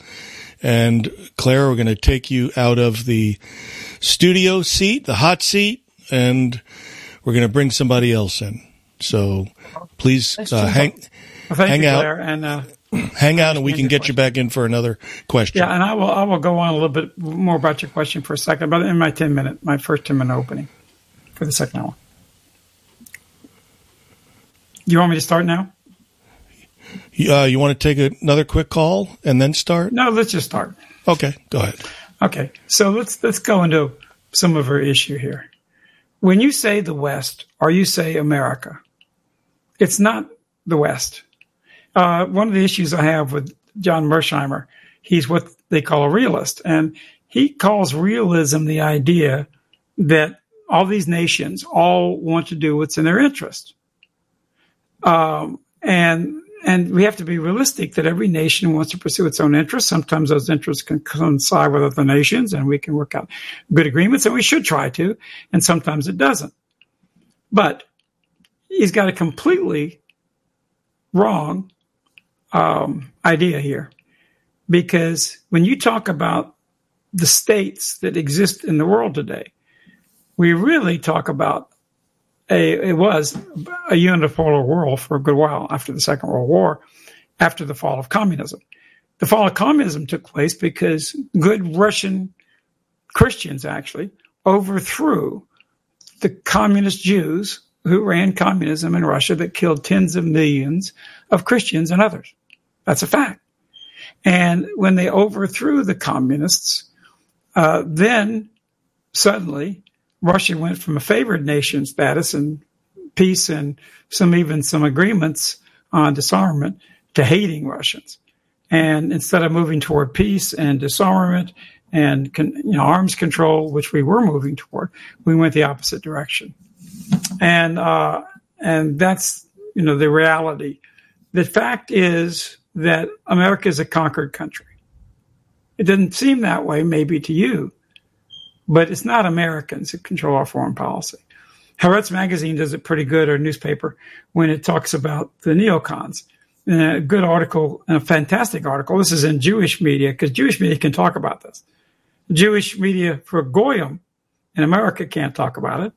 And Claire, we're going to take you out of the studio seat, the hot seat, and we're going to bring somebody else in. So please uh, hang, well, hang you, out. Claire, and uh, hang out and we can get you back in for another question. Yeah, and I will I will go on a little bit more about your question for a second, but in my ten minute my first ten minute opening for the second hour. You want me to start now? Uh, you want to take another quick call and then start? No, let's just start. Okay, go ahead. Okay, so let's let's go into some of our issue here. When you say the West or you say America, it's not the West. Uh, one of the issues I have with John Mearsheimer, he's what they call a realist, and he calls realism the idea that all these nations all want to do what's in their interest. Um, and and we have to be realistic that every nation wants to pursue its own interests. Sometimes those interests can coincide with other nations and we can work out good agreements and we should try to. And sometimes it doesn't. But he's got a completely wrong um, idea here because when you talk about the states that exist in the world today, we really talk about a, it was a unipolar world for a good while after the Second World War, after the fall of communism. The fall of communism took place because good Russian Christians actually overthrew the communist Jews who ran communism in Russia that killed tens of millions of Christians and others. That's a fact. And when they overthrew the communists, uh, then suddenly Russia went from a favored nation status and peace and some even some agreements on disarmament to hating Russians. And instead of moving toward peace and disarmament and you know, arms control, which we were moving toward, we went the opposite direction. And uh, and that's you know the reality. The fact is that America is a conquered country. It doesn't seem that way, maybe to you, but it's not Americans that control our foreign policy. Haaretz magazine does it pretty good, or newspaper, when it talks about the neocons. And a good article, a fantastic article. This is in Jewish media because Jewish media can talk about this. Jewish media for Goyim in America can't talk about it,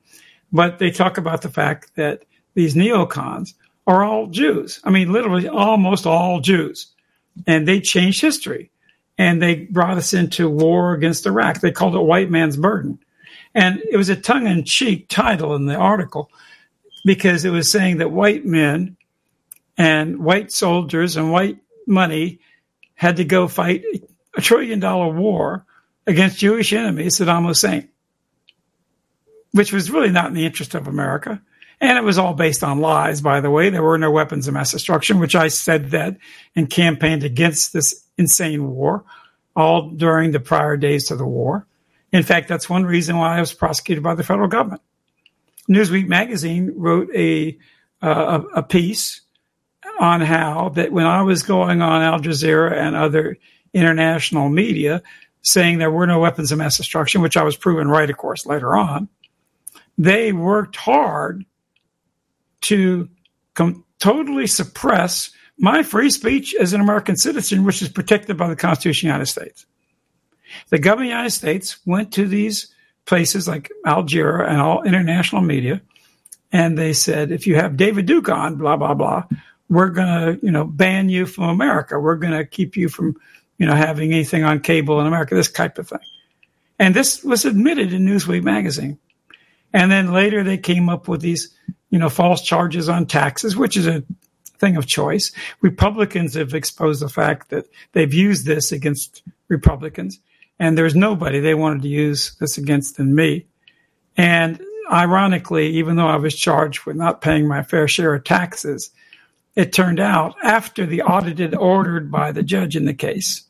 but they talk about the fact that these neocons are all Jews. I mean, literally almost all Jews. And they changed history and they brought us into war against Iraq. They called it white man's burden. And it was a tongue in cheek title in the article because it was saying that white men and white soldiers and white money had to go fight a trillion dollar war against Jewish enemies, Saddam Hussein, which was really not in the interest of America. And it was all based on lies, by the way. There were no weapons of mass destruction, which I said that and campaigned against this insane war all during the prior days to the war. In fact, that's one reason why I was prosecuted by the federal government. Newsweek magazine wrote a, uh, a piece on how that when I was going on Al Jazeera and other international media saying there were no weapons of mass destruction, which I was proven right, of course, later on, they worked hard to com- totally suppress my free speech as an American citizen, which is protected by the Constitution of the United States. The government of the United States went to these places like Al Jazeera and all international media, and they said, if you have David Duke on, blah, blah, blah, we're going to, you know, ban you from America. We're going to keep you from, you know, having anything on cable in America, this type of thing. And this was admitted in Newsweek magazine. And then later they came up with these, you know, false charges on taxes, which is a thing of choice. Republicans have exposed the fact that they've used this against Republicans, and there's nobody they wanted to use this against than me. And ironically, even though I was charged with not paying my fair share of taxes, it turned out after the audited ordered by the judge in the case,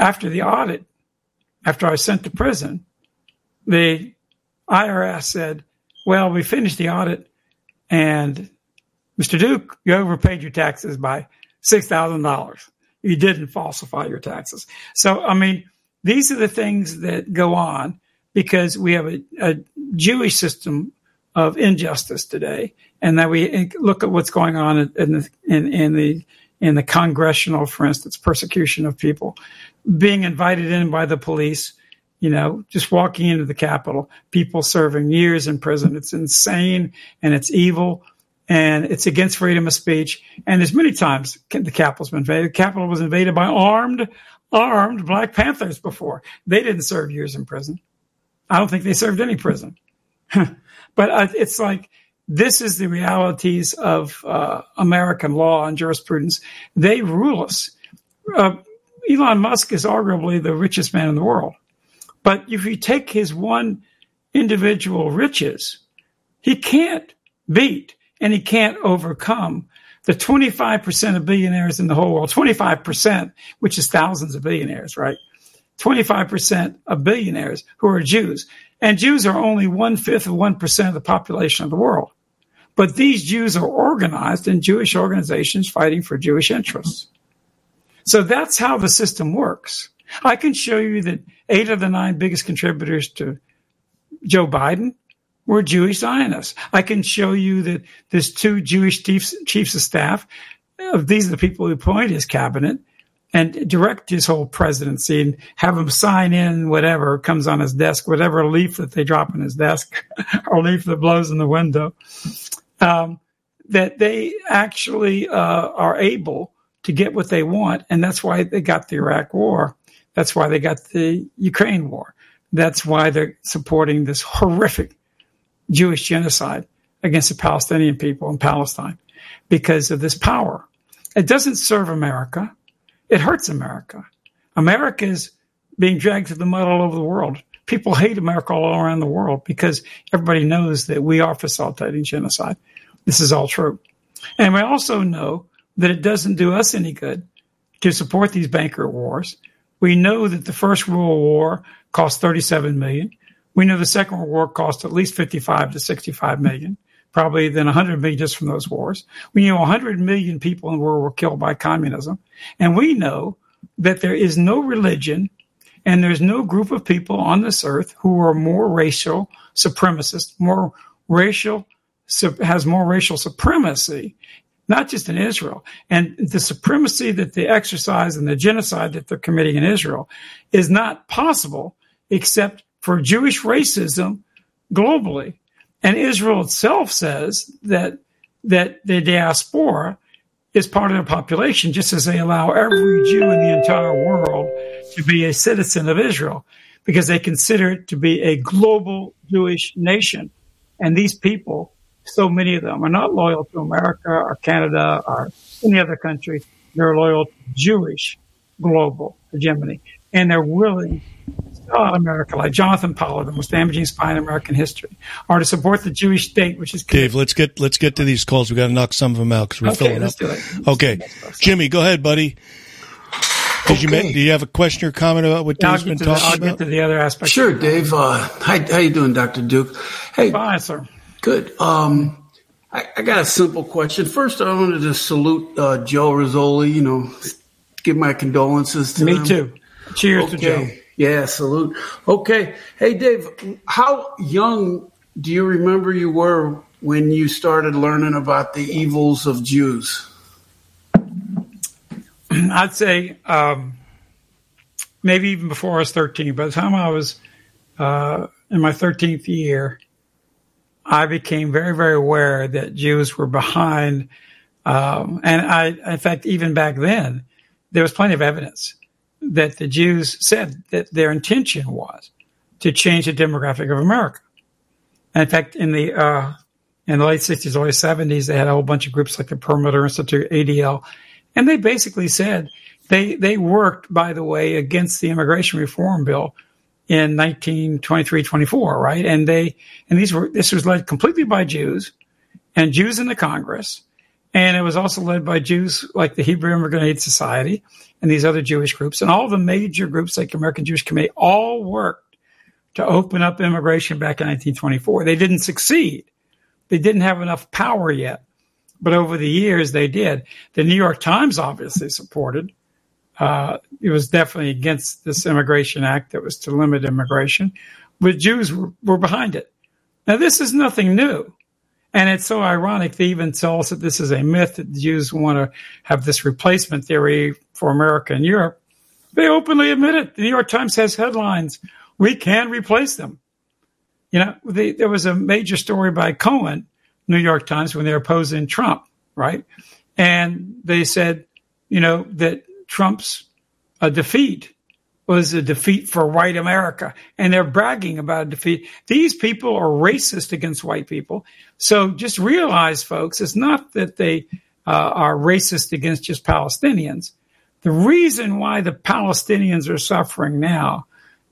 after the audit, after I was sent to prison, the IRS said, well, we finished the audit and Mr. Duke, you overpaid your taxes by $6,000. You didn't falsify your taxes. So, I mean, these are the things that go on because we have a, a Jewish system of injustice today, and that we look at what's going on in the, in, in the in the congressional, for instance, persecution of people, being invited in by the police, you know, just walking into the Capitol, people serving years in prison. It's insane and it's evil and it's against freedom of speech. And there's many times the Capitol's been invaded. The Capitol was invaded by armed, armed Black Panthers before. They didn't serve years in prison. I don't think they served any prison. but uh, it's like this is the realities of uh, American law and jurisprudence. They rule us. Uh, Elon Musk is arguably the richest man in the world. But if you take his one individual riches, he can't beat and he can't overcome the 25% of billionaires in the whole world, 25%, which is thousands of billionaires, right? 25% of billionaires who are Jews. And Jews are only one fifth of 1% of the population of the world. But these Jews are organized in Jewish organizations fighting for Jewish interests. So that's how the system works. I can show you that eight of the nine biggest contributors to Joe Biden were Jewish Zionists. I can show you that there's two Jewish chiefs, chiefs of staff. These are the people who appoint his cabinet and direct his whole presidency and have him sign in whatever comes on his desk, whatever leaflet they drop in his desk or leaflet blows in the window, um, that they actually uh, are able to get what they want. And that's why they got the Iraq war. That's why they got the Ukraine war. That's why they're supporting this horrific Jewish genocide against the Palestinian people in Palestine because of this power. It doesn't serve America. It hurts America. America is being dragged through the mud all over the world. People hate America all around the world because everybody knows that we are facilitating genocide. This is all true. And we also know that it doesn't do us any good to support these banker wars. We know that the First World War cost 37 million. We know the Second World War cost at least 55 to 65 million probably then 100 million just from those wars. We know 100 million people in the world were killed by communism. And we know that there is no religion and there's no group of people on this earth who are more racial supremacist, more racial, has more racial supremacy, not just in Israel. And the supremacy that they exercise and the genocide that they're committing in Israel is not possible except for Jewish racism globally. And Israel itself says that that the diaspora is part of the population, just as they allow every Jew in the entire world to be a citizen of Israel, because they consider it to be a global Jewish nation. And these people, so many of them, are not loyal to America or Canada or any other country. They're loyal to Jewish global hegemony. And they're willing out America, like Jonathan Pollard, the most damaging spy in American history, or to support the Jewish state, which is Dave. Let's get let's get to these calls. We got to knock some of them out because we're okay, filling up. Let's okay, Jimmy, go ahead, buddy. Did okay. you do you have a question or comment about what Dave's been talking the, I'll about? get to the other aspect. Sure, Dave. Uh, how how you doing, Doctor Duke? Hey, fine, sir. Good. Um, I, I, got a simple question. First, I wanted to salute uh, Joe Rizzoli. You know, give my condolences to him. Me them. too. Cheers okay. to Joe. Yeah, salute. Okay. Hey, Dave, how young do you remember you were when you started learning about the evils of Jews? I'd say um, maybe even before I was 13. By the time I was uh, in my 13th year, I became very, very aware that Jews were behind. Um, and I, in fact, even back then, there was plenty of evidence that the Jews said that their intention was to change the demographic of America. And in fact, in the uh, in the late '60s, early '70s, they had a whole bunch of groups like the Perimeter Institute, ADL, and they basically said they they worked, by the way, against the immigration reform bill in 1923, 24, right? And they and these were this was led completely by Jews and Jews in the Congress, and it was also led by Jews like the Hebrew Immigrant Aid Society and these other Jewish groups, and all the major groups like American Jewish Committee, all worked to open up immigration back in 1924. They didn't succeed. They didn't have enough power yet. But over the years, they did. The New York Times obviously supported. Uh, it was definitely against this Immigration Act that was to limit immigration, but Jews were, were behind it. Now, this is nothing new. And it's so ironic they even tell us that this is a myth that Jews want to have this replacement theory for America and Europe. They openly admit it. The New York Times has headlines. We can replace them. You know, they, there was a major story by Cohen, New York Times, when they were opposing Trump, right? And they said, you know, that Trump's a defeat was a defeat for white America. And they're bragging about a defeat. These people are racist against white people. So just realize, folks, it's not that they uh, are racist against just Palestinians. The reason why the Palestinians are suffering now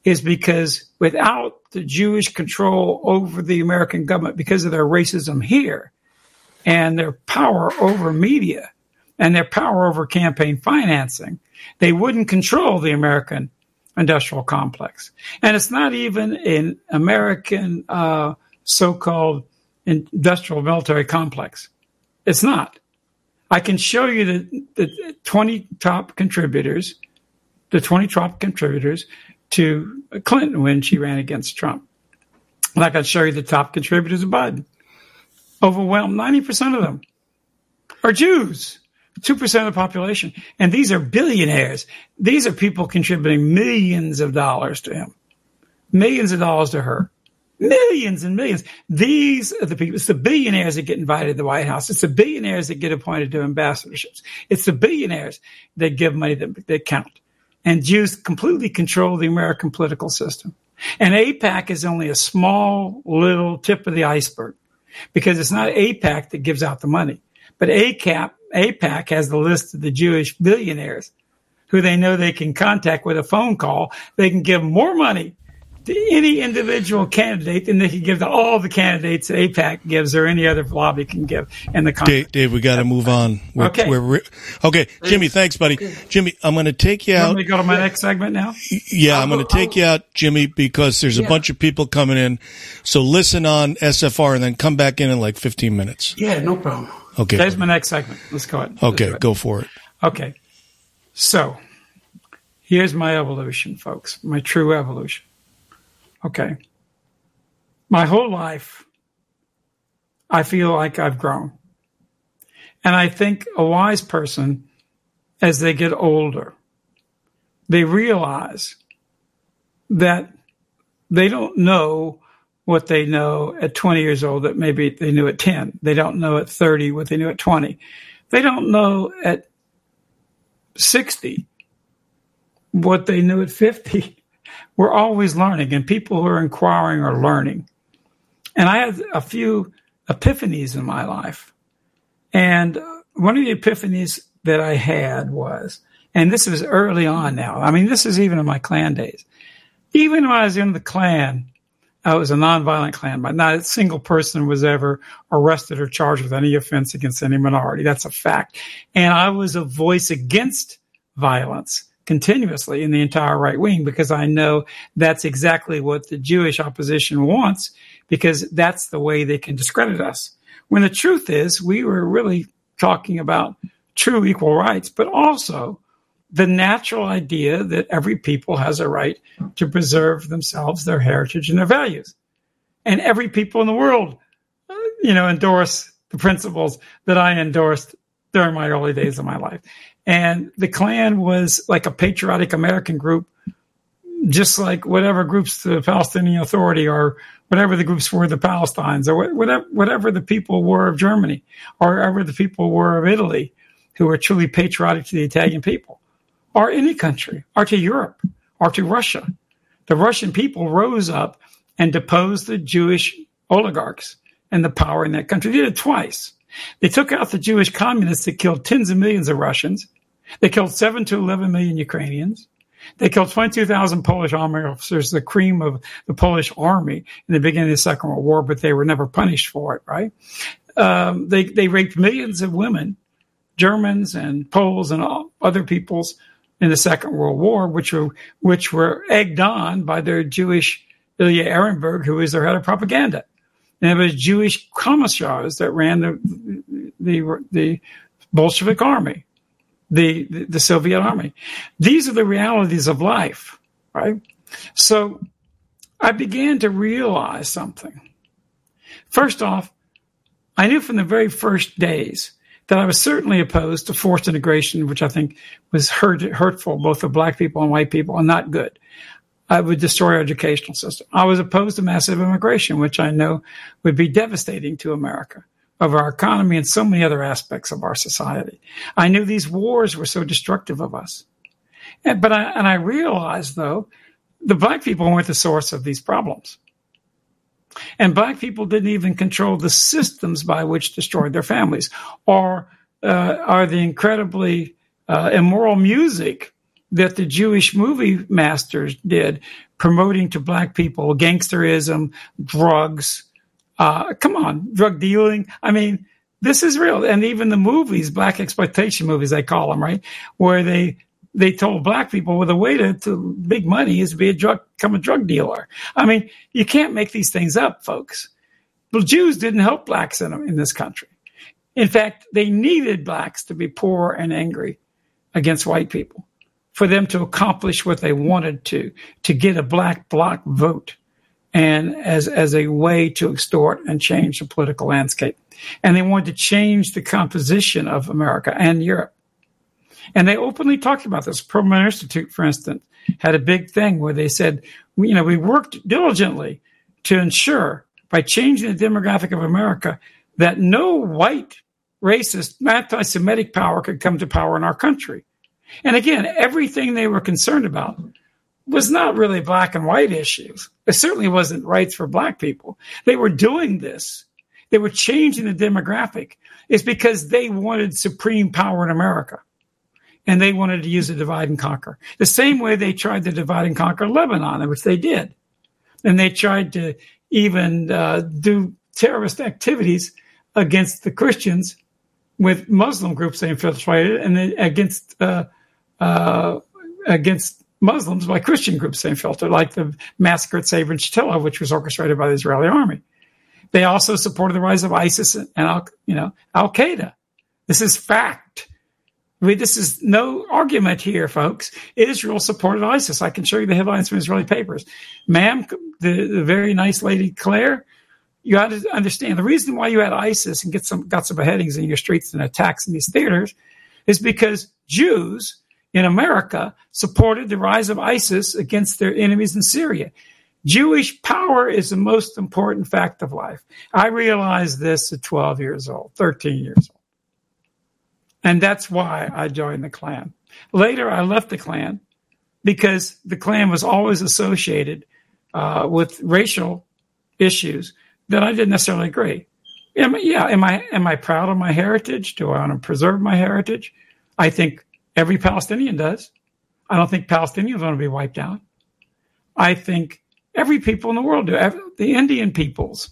is because without the Jewish control over the American government, because of their racism here, and their power over media and their power over campaign financing, they wouldn't control the American industrial complex. And it's not even an American uh, so called industrial military complex. It's not. I can show you the, the 20 top contributors, the 20 top contributors to Clinton when she ran against Trump. And I can show you the top contributors of Biden. Overwhelmed 90% of them are Jews. 2% of the population. And these are billionaires. These are people contributing millions of dollars to him, millions of dollars to her, millions and millions. These are the people. It's the billionaires that get invited to the White House. It's the billionaires that get appointed to ambassadorships. It's the billionaires that give money that, that count. And Jews completely control the American political system. And AIPAC is only a small little tip of the iceberg because it's not AIPAC that gives out the money, but ACAP AIPAC has the list of the Jewish billionaires who they know they can contact with a phone call. They can give more money to any individual candidate than they can give to all the candidates that AIPAC gives or any other lobby can give in the country. Dave, Dave we got to move on. We're, okay. We're, okay. Jimmy, thanks, buddy. Jimmy, I'm going to take you out. Let me go to my next segment now? Yeah, I'm going to take you out, Jimmy, because there's a yeah. bunch of people coming in. So listen on SFR and then come back in in like 15 minutes. Yeah, no problem. Okay. There's my next segment. Let's go ahead. Okay, go for it. Okay. So here's my evolution, folks, my true evolution. Okay. My whole life, I feel like I've grown. And I think a wise person, as they get older, they realize that they don't know what they know at 20 years old that maybe they knew at 10. They don't know at 30 what they knew at 20. They don't know at 60 what they knew at 50. We're always learning, and people who are inquiring are learning. And I had a few epiphanies in my life. And one of the epiphanies that I had was, and this was early on now, I mean, this is even in my Klan days. Even when I was in the Klan, uh, it was a nonviolent Klan, but not a single person was ever arrested or charged with any offense against any minority. That's a fact. And I was a voice against violence continuously in the entire right wing because I know that's exactly what the Jewish opposition wants because that's the way they can discredit us. When the truth is, we were really talking about true equal rights, but also the natural idea that every people has a right to preserve themselves, their heritage, and their values. And every people in the world, uh, you know, endorse the principles that I endorsed during my early days of my life. And the Klan was like a patriotic American group, just like whatever groups the Palestinian Authority or whatever the groups were the Palestinians or whatever, whatever the people were of Germany or whatever the people were of Italy who were truly patriotic to the Italian people or any country, or to Europe, or to Russia. The Russian people rose up and deposed the Jewish oligarchs and the power in that country. They did it twice. They took out the Jewish communists that killed tens of millions of Russians. They killed 7 to 11 million Ukrainians. They killed 22,000 Polish army officers, the cream of the Polish army in the beginning of the Second World War, but they were never punished for it, right? Um, they, they raped millions of women, Germans and Poles and all other peoples in the Second World War, which were which were egged on by their Jewish Ilya Ehrenburg, who was their head of propaganda. And it was Jewish commissars that ran the the, the Bolshevik army, the, the, the Soviet army. These are the realities of life, right? So I began to realize something. First off, I knew from the very first days that I was certainly opposed to forced integration, which I think was hurt, hurtful both for black people and white people and not good. I would destroy our educational system. I was opposed to massive immigration, which I know would be devastating to America, of our economy, and so many other aspects of our society. I knew these wars were so destructive of us. And, but I, and I realized, though, the black people weren't the source of these problems. And black people didn't even control the systems by which destroyed their families or uh, are the incredibly uh, immoral music that the Jewish movie masters did, promoting to black people gangsterism, drugs. Uh, come on, drug dealing. I mean, This is real. And even the movies, black exploitation movies, they call them, right? Where they, they told black people, well, the way to, to big money is to be a drug, become a drug dealer. I mean, you can't make these things up, folks. Well, Jews didn't help blacks in, in this country. In fact, they needed blacks to be poor and angry against white people for them to accomplish what they wanted to, to get a black bloc vote and as, as a way to extort and change the political landscape. And they wanted to change the composition of America and Europe. And they openly talked about this. Perelman Institute, for instance, had a big thing where they said, you know, we worked diligently to ensure by changing the demographic of America that no white racist, anti Semitic power could come to power in our country. And again, everything they were concerned about was not really black and white issues. It certainly wasn't rights for black people. They were doing this. They were changing the demographic. It's because they wanted supreme power in America. And they wanted to use a divide and conquer. The same way they tried to divide and conquer Lebanon, which they did. And they tried to even uh, do terrorist activities against the Christians with Muslim groups they infiltrated, and against uh, uh, against Muslims by Christian groups they infiltrated, like the massacre at Sabra and Shatila, which was orchestrated by the Israeli army. They also supported the rise of ISIS and Al, you know Al Qaeda. This is fact. Mean, this is no argument here, folks. Israel supported ISIS. I can show you the headlines from Israeli papers. Ma'am, the, the very nice lady Claire, you got to understand the reason why you had ISIS and get some got some beheadings in your streets and attacks in these theaters is because Jews in America supported the rise of ISIS against their enemies in Syria. Jewish power is the most important fact of life. I realized this at 12 years old, 13 years old. And that's why I joined the Klan. Later, I left the Klan because the Klan was always associated uh, with racial issues that I didn't necessarily agree. Am, yeah, am I am I proud of my heritage? Do I want to preserve my heritage? I think every Palestinian does. I don't think Palestinians want to be wiped out. I think every people in the world do. Every, the Indian peoples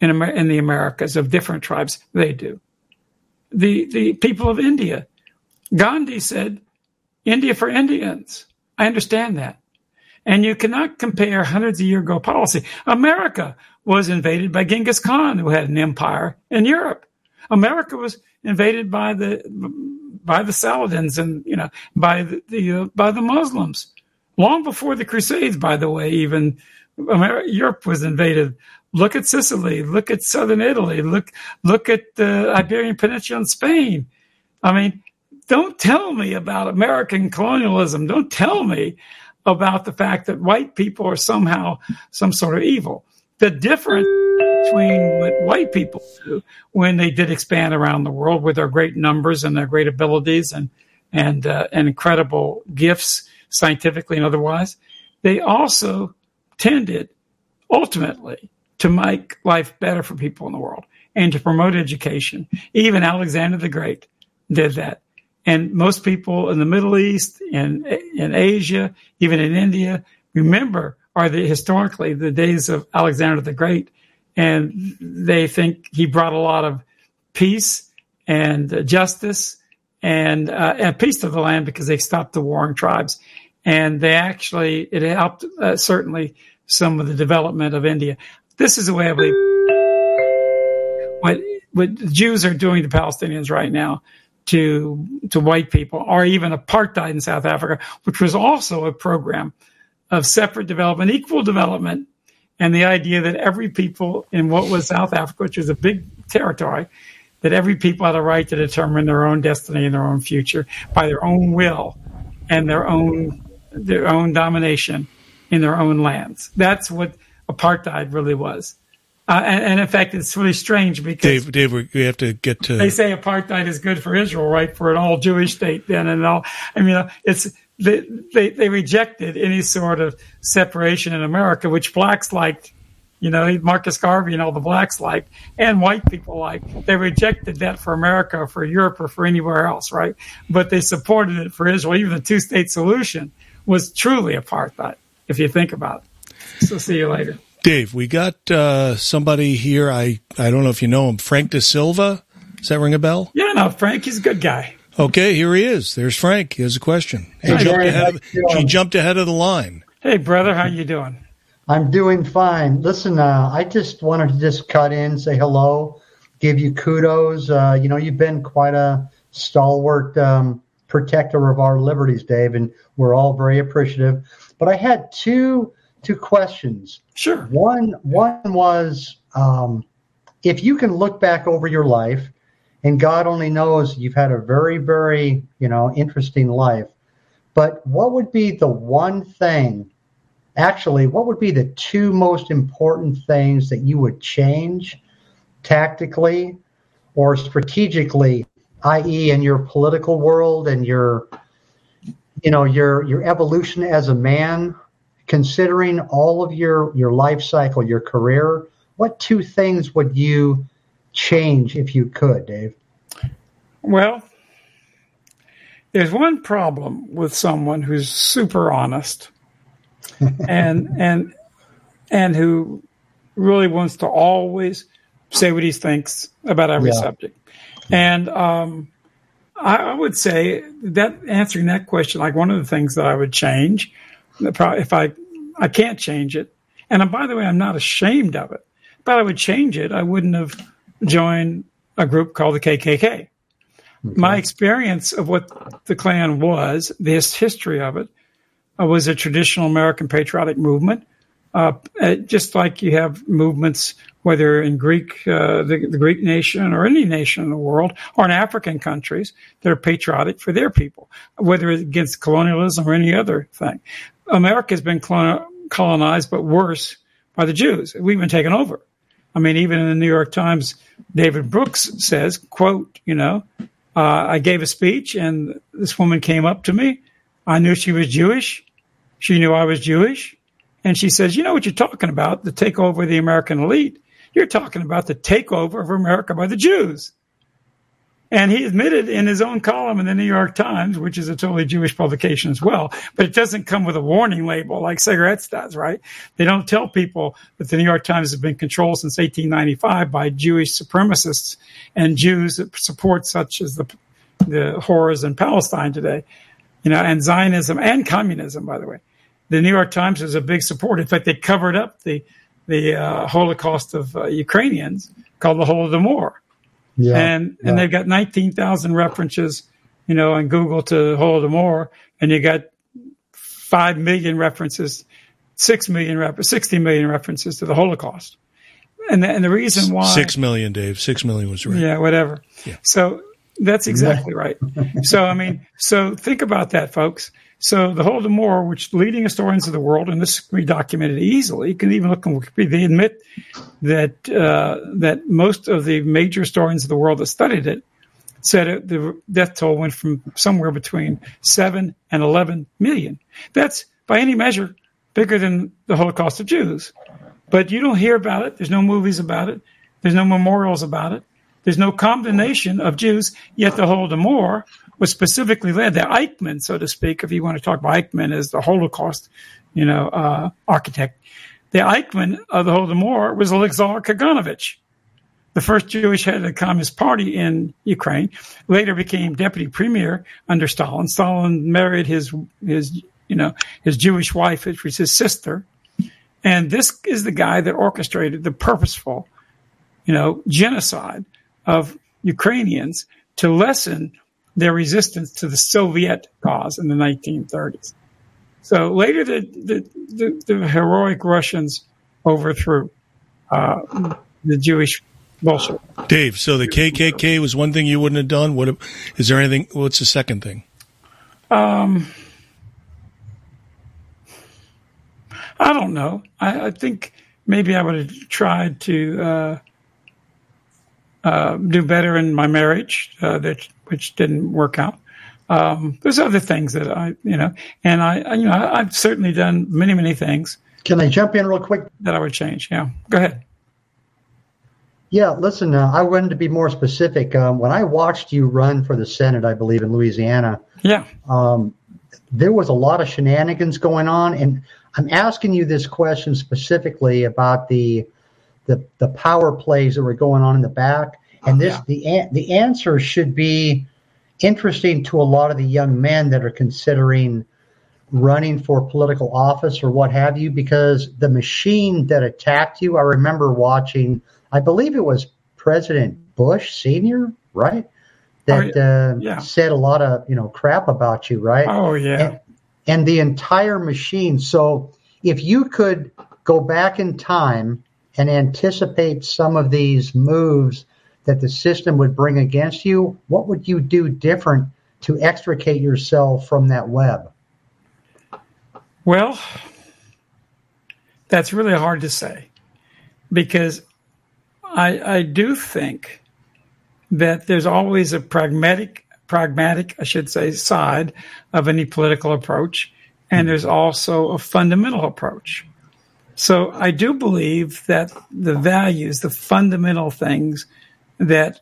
in, Amer- in the Americas of different tribes, they do. The the people of India. Gandhi said, "India for Indians." I understand that. And you cannot compare hundreds of year ago policy. America was invaded by Genghis Khan, who had an empire in Europe. America was invaded by the by the Saladins and you know by the, the uh, by the Muslims. Long before the Crusades, by the way, even America, Europe was invaded. Look at Sicily. Look at southern Italy. Look look at the Iberian Peninsula and Spain. I mean, don't tell me about American colonialism. Don't tell me about the fact that white people are somehow some sort of evil. The difference between what white people do when they did expand around the world with their great numbers and their great abilities and and uh, and incredible gifts scientifically and otherwise, they also tended ultimately to make life better for people in the world and to promote education. Even Alexander the Great did that. And most people in the Middle East, in in Asia, even in India, remember are the historically the days of Alexander the Great, and they think he brought a lot of peace and justice and, uh, and peace to the land because they stopped the warring tribes, and they actually it helped uh, certainly some of the development of India. This is the way I believe what what Jews are doing to Palestinians right now to to white people, or even apartheid in South Africa, which was also a program of separate development, equal development, and the idea that every people in what was South Africa, which was a big territory, that every people had a right to determine their own destiny and their own future by their own will and their own their own domination in their own lands. That's what apartheid really was. Uh, and, and, in fact, it's really strange because Dave, Dave, we have to get to. They say apartheid is good for Israel, right? For an all Jewish state, then and all. I mean, uh, it's they, they they rejected any sort of separation in America, which blacks liked. You know, Marcus Garvey and all the blacks liked, and white people liked. They rejected that for America, for Europe, or for anywhere else, right? But they supported it for Israel. Even the two-state solution was truly apartheid, if you think about it. So, see you later. Dave, we got uh, somebody here. I, I don't know if you know him, Frank De Silva. Does that ring a bell? Yeah, no, Frank, he's a good guy. Okay, here he is. There's Frank. He has a question. He, Hey, jumped, ahead of, he jumped ahead of the line. Hey, brother, how you doing? I'm doing fine. Listen, uh, I just wanted to just cut in, say hello, give you kudos. Uh, you know, you've been quite a stalwart um, protector of our liberties, Dave, and we're all very appreciative. But I had two two questions. Sure. One one was um, if you can look back over your life, and God only knows you've had a very very you know interesting life. But what would be the one thing? Actually, what would be the two most important things that you would change tactically or strategically, i.e., in your political world and your, you know, your your evolution as a man, considering all of your your life cycle, your career? What two things would you change if you could, Dave? Well, there's one problem with someone who's super honest and and and who really wants to always say what he thinks about every Yeah. subject. And um, I, I would say that answering that question, like one of the things that I would change, if I I can't change it, and uh, by the way, I'm not ashamed of it, but I would change it. I wouldn't have joined a group called the KKK. My experience of what the Klan was, this history of it, uh, was a traditional American patriotic movement. Uh, uh, just like you have movements, whether in Greek, uh, the, the Greek nation or any nation in the world, or in African countries, that are patriotic for their people, whether it's against colonialism or any other thing. America has been colonized, but worse by the Jews. We've been taken over. I mean, even in the New York Times, David Brooks says, quote, you know, uh, I gave a speech and this woman came up to me. I knew she was Jewish. She knew I was Jewish. And she says, you know what you're talking about? The takeover of the American elite. You're talking about the takeover of America by the Jews. And he admitted in his own column in the New York Times, which is a totally Jewish publication as well, but it doesn't come with a warning label like cigarettes does, right? They don't tell people that the New York Times has been controlled since 1895 by Jewish supremacists and Jews that support such as the, the horrors in Palestine today, you know, and Zionism and communism, by the way. The New York Times is a big supporter. In fact, they covered up the, the uh, Holocaust of uh, Ukrainians called the Holodomor Yeah, and yeah. and they've got nineteen thousand references, you know, on Google to Holodomor, and you got five million references, six million rep- sixty million references to the Holocaust, and the, and the reason why Six million, Dave. Six million was right. yeah, whatever. Yeah. So that's exactly right. So I mean, so think about that, folks. So the Holodomor, which leading historians of the world, and this can be documented easily, you can even look on Wikipedia. They admit that uh, that most of the major historians of the world that studied it said it, the death toll went from somewhere between seven and eleven million. That's by any measure bigger than the Holocaust of Jews. But you don't hear about it. There's no movies about it. There's no memorials about it. There's no condemnation of Jews. Yet the Holodomor was specifically led, the Eichmann, so to speak, if you want to talk about Eichmann as the Holocaust, you know, uh, architect. The Eichmann of the Holodomor was Alexander Kaganovich, the first Jewish head of the Communist Party in Ukraine. Later became deputy premier under Stalin. Stalin married his his you know his Jewish wife, which was his sister. And this is the guy that orchestrated the purposeful, you know, genocide of Ukrainians to lessen their resistance to the Soviet cause in the 1930s. So later, the the, the, the heroic Russians overthrew uh, the Jewish Bolshevik. Dave, so the KKK was one thing you wouldn't have done. What is there anything? What's the second thing? Um, I don't know. I, I think maybe I would have tried to uh, uh, do better in my marriage, uh, that which didn't work out. Um, there's other things that I, you know, and I, I- you know, I, I've certainly done many, many things Can I jump in real quick? that I would change. Yeah, go ahead. Yeah, listen, uh, I wanted to be more specific. Um, when I watched you run for the Senate, I believe in Louisiana, Yeah, um, there was a lot of shenanigans going on, and I'm asking you this question specifically about the the, the power plays that were going on in the back. And this the the answer should be interesting to a lot of the young men that are considering running for political office or what have you, because the machine that attacked you, I remember watching, I believe it was President Bush Sr., right? That Oh, uh, yeah. said a lot of, you know, crap about you, right? Oh yeah. and, and the entire machine. So if you could go back in time and anticipate some of these moves that the system would bring against you, what would you do different to extricate yourself from that web? Well, that's really hard to say because I, I do think that there's always a pragmatic, pragmatic, I should say, side of any political approach, and there's also a fundamental approach. So I do believe that the values, the fundamental things that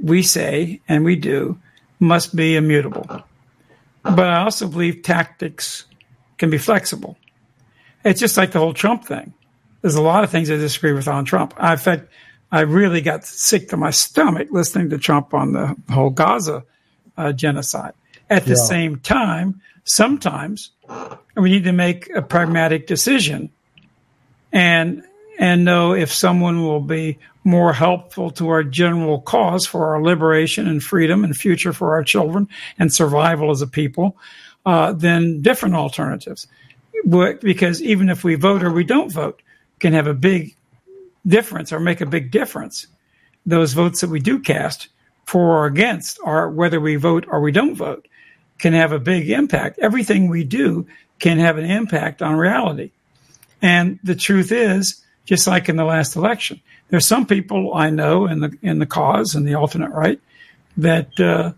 we say and we do must be immutable. But I also believe tactics can be flexible. It's just like the whole Trump thing. There's a lot of things I disagree with on Trump. I, in fact, I really got sick to my stomach listening to Trump on the whole Gaza uh, genocide. At the Yeah. same time, sometimes we need to make a pragmatic decision and and know if someone will be more helpful to our general cause for our liberation and freedom and future for our children and survival as a people uh, than different alternatives. Because even if we vote or we don't vote, can have a big difference or make a big difference. Those votes that we do cast for or against, or whether we vote or we don't vote, can have a big impact. Everything we do can have an impact on reality. And the truth is, just like in the last election, there's some people I know in the in the cause and the alternate right that uh,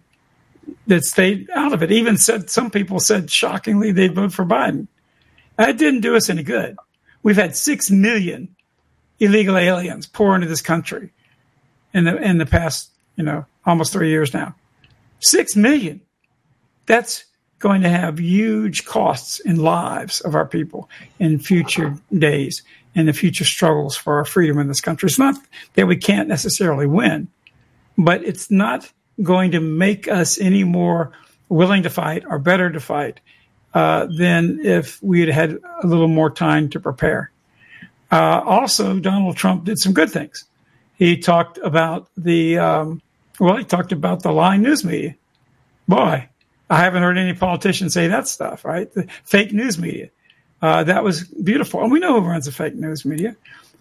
that stayed out of it. Even said some people said shockingly they'd vote for Biden. That didn't do us any good. We've had six million illegal aliens pour into this country in the in the past, you know, almost three years now. Six million. That's going to have huge costs in lives of our people in future days and the future struggles for our freedom in this country. It's not that we can't necessarily win, but it's not going to make us any more willing to fight or better to fight uh, than if we had had a little more time to prepare. Uh, also, Donald Trump did some good things. He talked about the um, well, he talked about the lying news media. Boy, I haven't heard any politician say that stuff, right? The fake news media. Uh, that was beautiful. And we know who runs the fake news media.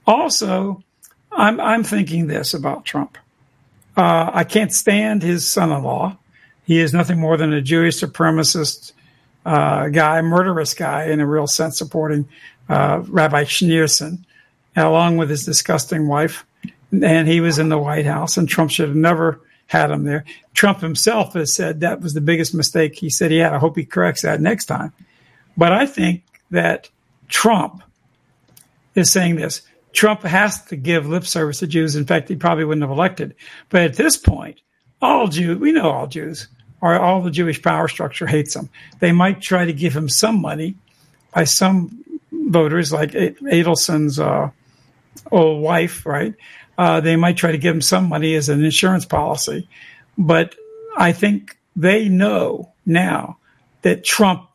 Also, I'm, I'm thinking this about Trump. Uh, I can't stand his son in law. He is nothing more than a Jewish supremacist uh, guy, murderous guy in a real sense, supporting uh, Rabbi Schneerson, along with his disgusting wife. And he was in the White House, and Trump should have never had him there. Trump himself has said that was the biggest mistake he said he had. I hope he corrects that next time. But I think that Trump is saying this. Trump has to give lip service to Jews. In fact, he probably wouldn't have elected. But at this point, all Jews, we know all Jews, or all the Jewish power structure hates him. They might try to give him some money by some voters, like Adelson's uh, old wife, right? Uh, they might try to give him some money as an insurance policy. But I think they know now that Trump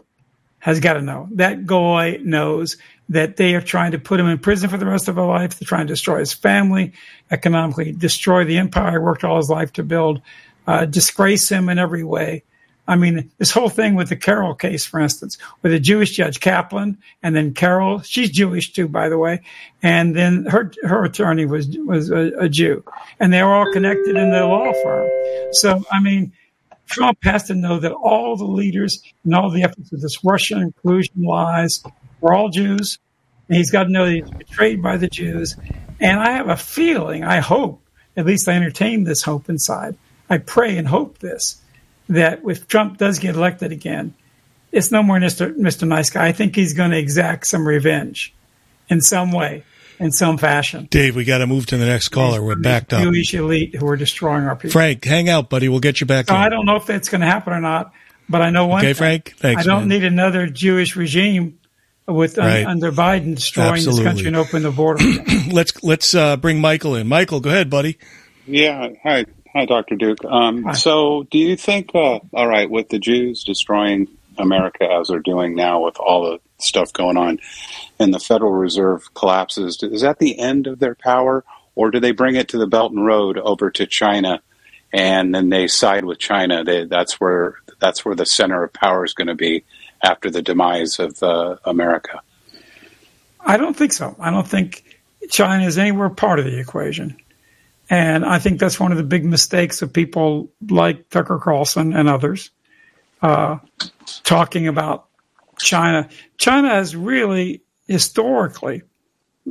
has got to know. That guy knows that they are trying to put him in prison for the rest of his life. They're trying to destroy his family, economically destroy the empire he worked all his life to build, uh, disgrace him in every way. I mean, this whole thing with the Carroll case, for instance, with a Jewish judge Kaplan, and then Carroll, she's Jewish too, by the way, and then her her attorney was was a, a Jew, and they were all connected in the law firm. So, I mean, Trump has to know that all the leaders and all the efforts of this Russian inclusion lies were all Jews, and he's got to know that he's betrayed by the Jews. And I have a feeling, I hope, at least I entertain this hope inside. I pray and hope this that if Trump does get elected again, it's no more Mr. Mr. Nice Guy. I think he's going to exact some revenge in some way, in some fashion. Dave, we got to move to the next caller. We're backed up. Jewish elite who are destroying our people. Frank, hang out, buddy. We'll get you back So in. I don't know if that's going to happen or not, but I know one. Okay, thing. Frank? Thanks, I don't man. need another Jewish regime with un- under Biden destroying Absolutely. this country and opening the border. let's let's uh, bring Michael in. Michael, go ahead, buddy. Yeah. Hi, hi, Dr. Duke. Um, Hi. So, do you think, uh, all right, with the Jews destroying America as they're doing now, with all the stuff going on, and the Federal Reserve collapses, is that the end of their power, or do they bring it to the Belt and Road over to China, and then they side with China? They, that's where that's where the center of power is going to be after the demise of uh, America. I don't think so. I don't think China is anywhere part of the equation. And I think that's one of the big mistakes of people like Tucker Carlson and others uh, talking about China. China has really historically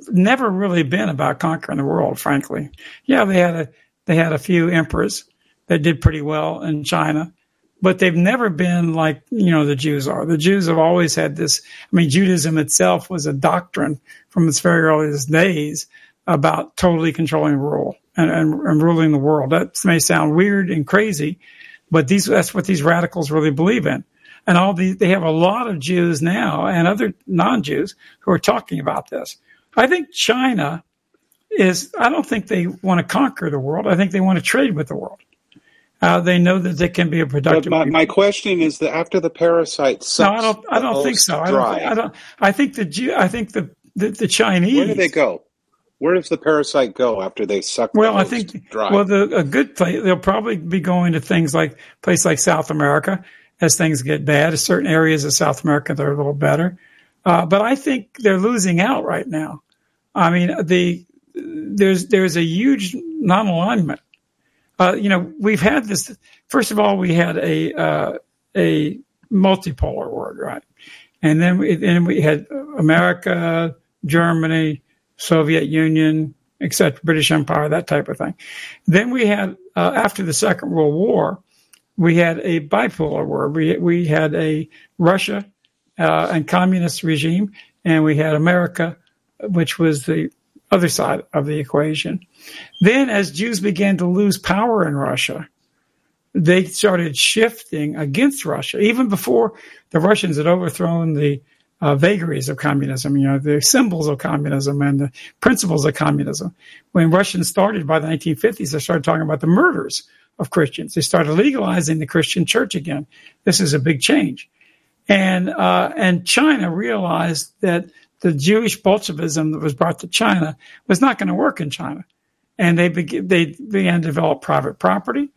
never really been about conquering the world, frankly. Yeah, they had a they had a few emperors that did pretty well in China, but they've never been like you know the Jews are. The Jews have always had this. I mean, Judaism itself was a doctrine from its very earliest days about totally controlling rule and, and, and ruling the world. That may sound weird and crazy, but these that's what these radicals really believe in. And all the they have a lot of Jews now and other non-Jews who are talking about this. I think China is. I don't think they want to conquer the world. I think they want to trade with the world. Uh, they know that they can be a productive. my, my question is that after the parasite no, I don't. I don't think so. I don't. I don't. I think the Jew. I think the the, the Chinese. where do they go? Where does the parasite go after they suck? Well, I think dry? well, the, a good place they'll probably be going to things like place like South America as things get bad. Certain areas of South America they're a little better, uh, but I think they're losing out right now. I mean, the there's there's a huge non-alignment. Uh, you know, we've had this. First of all, we had a uh, a multipolar world, right? And then we, then we had America, Germany, Soviet Union, etc., British Empire, that type of thing. Then we had uh, after the Second World War, we had a bipolar world. We we had a Russia uh, and communist regime, and we had America, which was the other side of the equation. Then, as Jews began to lose power in Russia, they started shifting against Russia, even before the Russians had overthrown the uh, vagaries of communism, you know, the symbols of communism and the principles of communism. When Russians started by the 1950s, they started talking about the murders of Christians. They started legalizing the Christian church again. This is a big change. And, uh, and China realized that the Jewish Bolshevism that was brought to China was not going to work in China. And they, be- they began to develop private property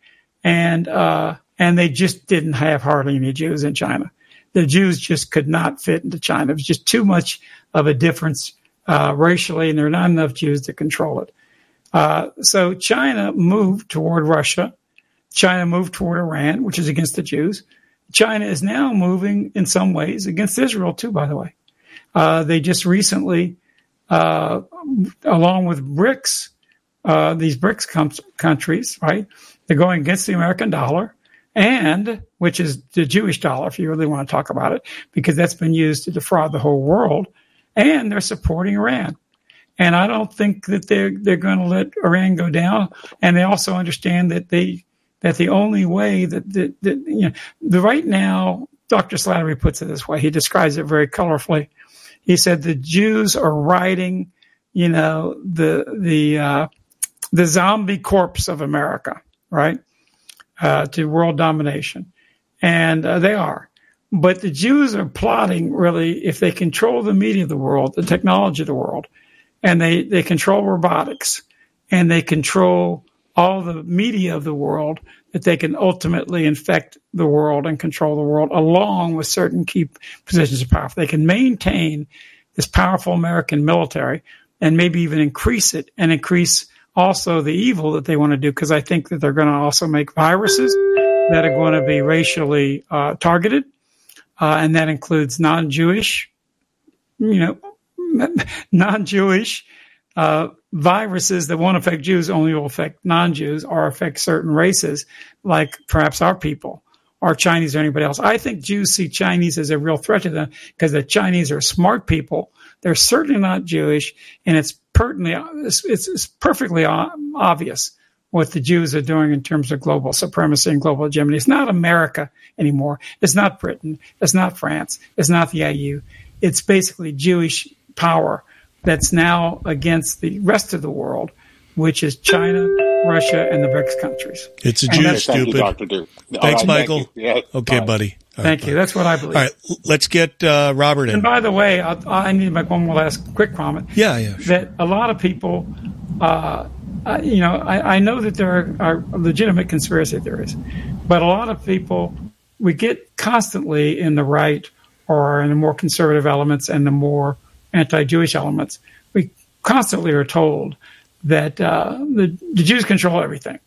and, uh, and they just didn't have hardly any Jews in China. The Jews just could not fit into China. It was just too much of a difference, uh, racially, and there are not enough Jews to control it. Uh, so China moved toward Russia. China moved toward Iran, which is against the Jews. China is now moving in some ways against Israel too, by the way. Uh, they just recently, uh, along with BRICS, uh, these BRICS com- countries, right? They're going against the American dollar and which is the Jewish dollar, if you really want to talk about it, because that's been used to defraud the whole world. And they're supporting Iran. And I don't think that they're they're going to let Iran go down. And they also understand that they that the only way that that, that you know the right now, Dr. Slattery puts it this way. He describes it very colorfully. He said the Jews are riding, you know, the the uh, the zombie corpse of America, right, uh, to world domination, and uh, they are. But the Jews are plotting really if they control the media of the world, the technology of the world, and they, they control robotics and they control all the media of the world, that they can ultimately infect the world and control the world along with certain key positions of power. If they can maintain this powerful American military and maybe even increase it and increase also the evil that they want to do, because I think that they're going to also make viruses that are going to be racially uh, targeted uh, and that includes non-Jewish, you know, non-Jewish uh, viruses that won't affect Jews, only will affect non-Jews or affect certain races, like perhaps our people or Chinese or anybody else. I think Jews see Chinese as a real threat to them because the Chinese are smart people. They're certainly not Jewish, and it's pertinently, it's, it's, it's perfectly obvious what the Jews are doing in terms of global supremacy and global hegemony. It's not America anymore. It's not Britain. It's not France. It's not the EU. It's basically Jewish power that's now against the rest of the world, which is China, Russia, and the BRICS countries. It's a And Jew, that's- Thank you, stupid. Dr. Duke. Thanks, right, Michael. thank you. Yeah, okay, bye. buddy. Thank you. That's what I believe. All right, let's get uh, Robert in. And by the way, I, I need to make one more last quick comment. Yeah, yeah. sure. That a lot of people, uh, uh, you know, I, I know that there are, are legitimate conspiracy theories, but a lot of people, we get constantly in the right or in the more conservative elements and the more anti-Jewish elements. We constantly are told that uh, the, the Jews control everything,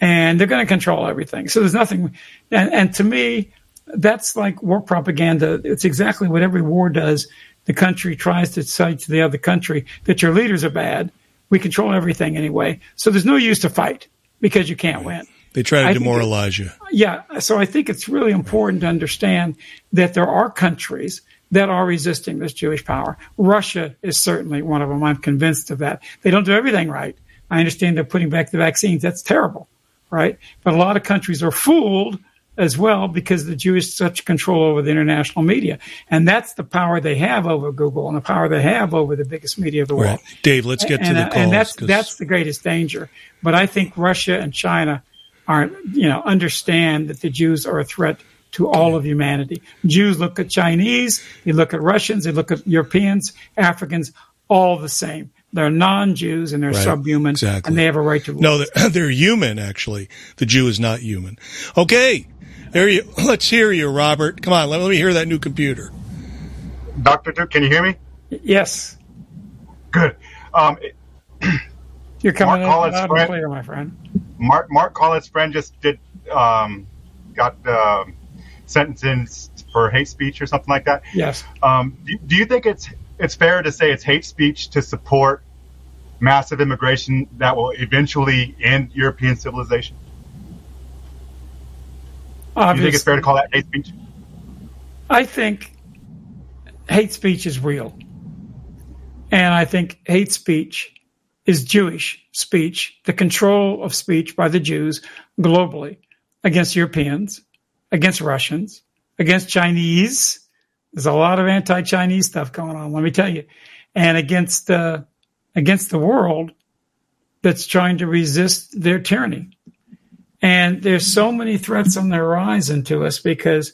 and they're going to control everything. So there's nothing. And, and to me, that's like war propaganda. It's exactly what every war does. The country tries to say to the other country that your leaders are bad. We control everything anyway. So there's no use to fight because you can't win. They try to I demoralize you. Yeah. So I think it's really important to understand that there are countries that are resisting this Jewish power. Russia is certainly one of them. I'm convinced of that. They don't do everything right. I understand they're putting back the vaccines. That's terrible, right? But a lot of countries are fooled as well because the Jews such control over the international media. And that's the power they have over Google and the power they have over the biggest media of the world. Right. Dave, let's get to and, the calls. and that's 'cause- that's the greatest danger. But I think Russia and China aren't, you know, understand that the Jews are a threat to all of humanity. Jews look at Chinese, they look at Russians, they look at Europeans, Africans, all the same. They're non-Jews and they're Right. subhuman, Exactly. and they have a right to rule. No, they're, they're human, actually. The Jew is not human. Okay. There you, let's hear you, Robert. Come on, let, let me hear that new computer. Dr. Duke, can you hear me? Yes, Good. Um, you're coming in Mark Collins, loud and friend. clear, my friend. Mark Mark Collins' friend just did um, got um sentenced for hate speech or something like that. Yes. Um, do, do you think it's it's fair to say it's hate speech to support massive immigration that will eventually end European civilization? Do you think it's fair to call that hate speech? I think hate speech is real. And I think hate speech is Jewish speech, the control of speech by the Jews globally against Europeans, against Russians, against Chinese. There's a lot of anti-Chinese stuff going on, let me tell you, and against uh, against the world that's trying to resist their tyranny. And there's so many threats on the horizon to us because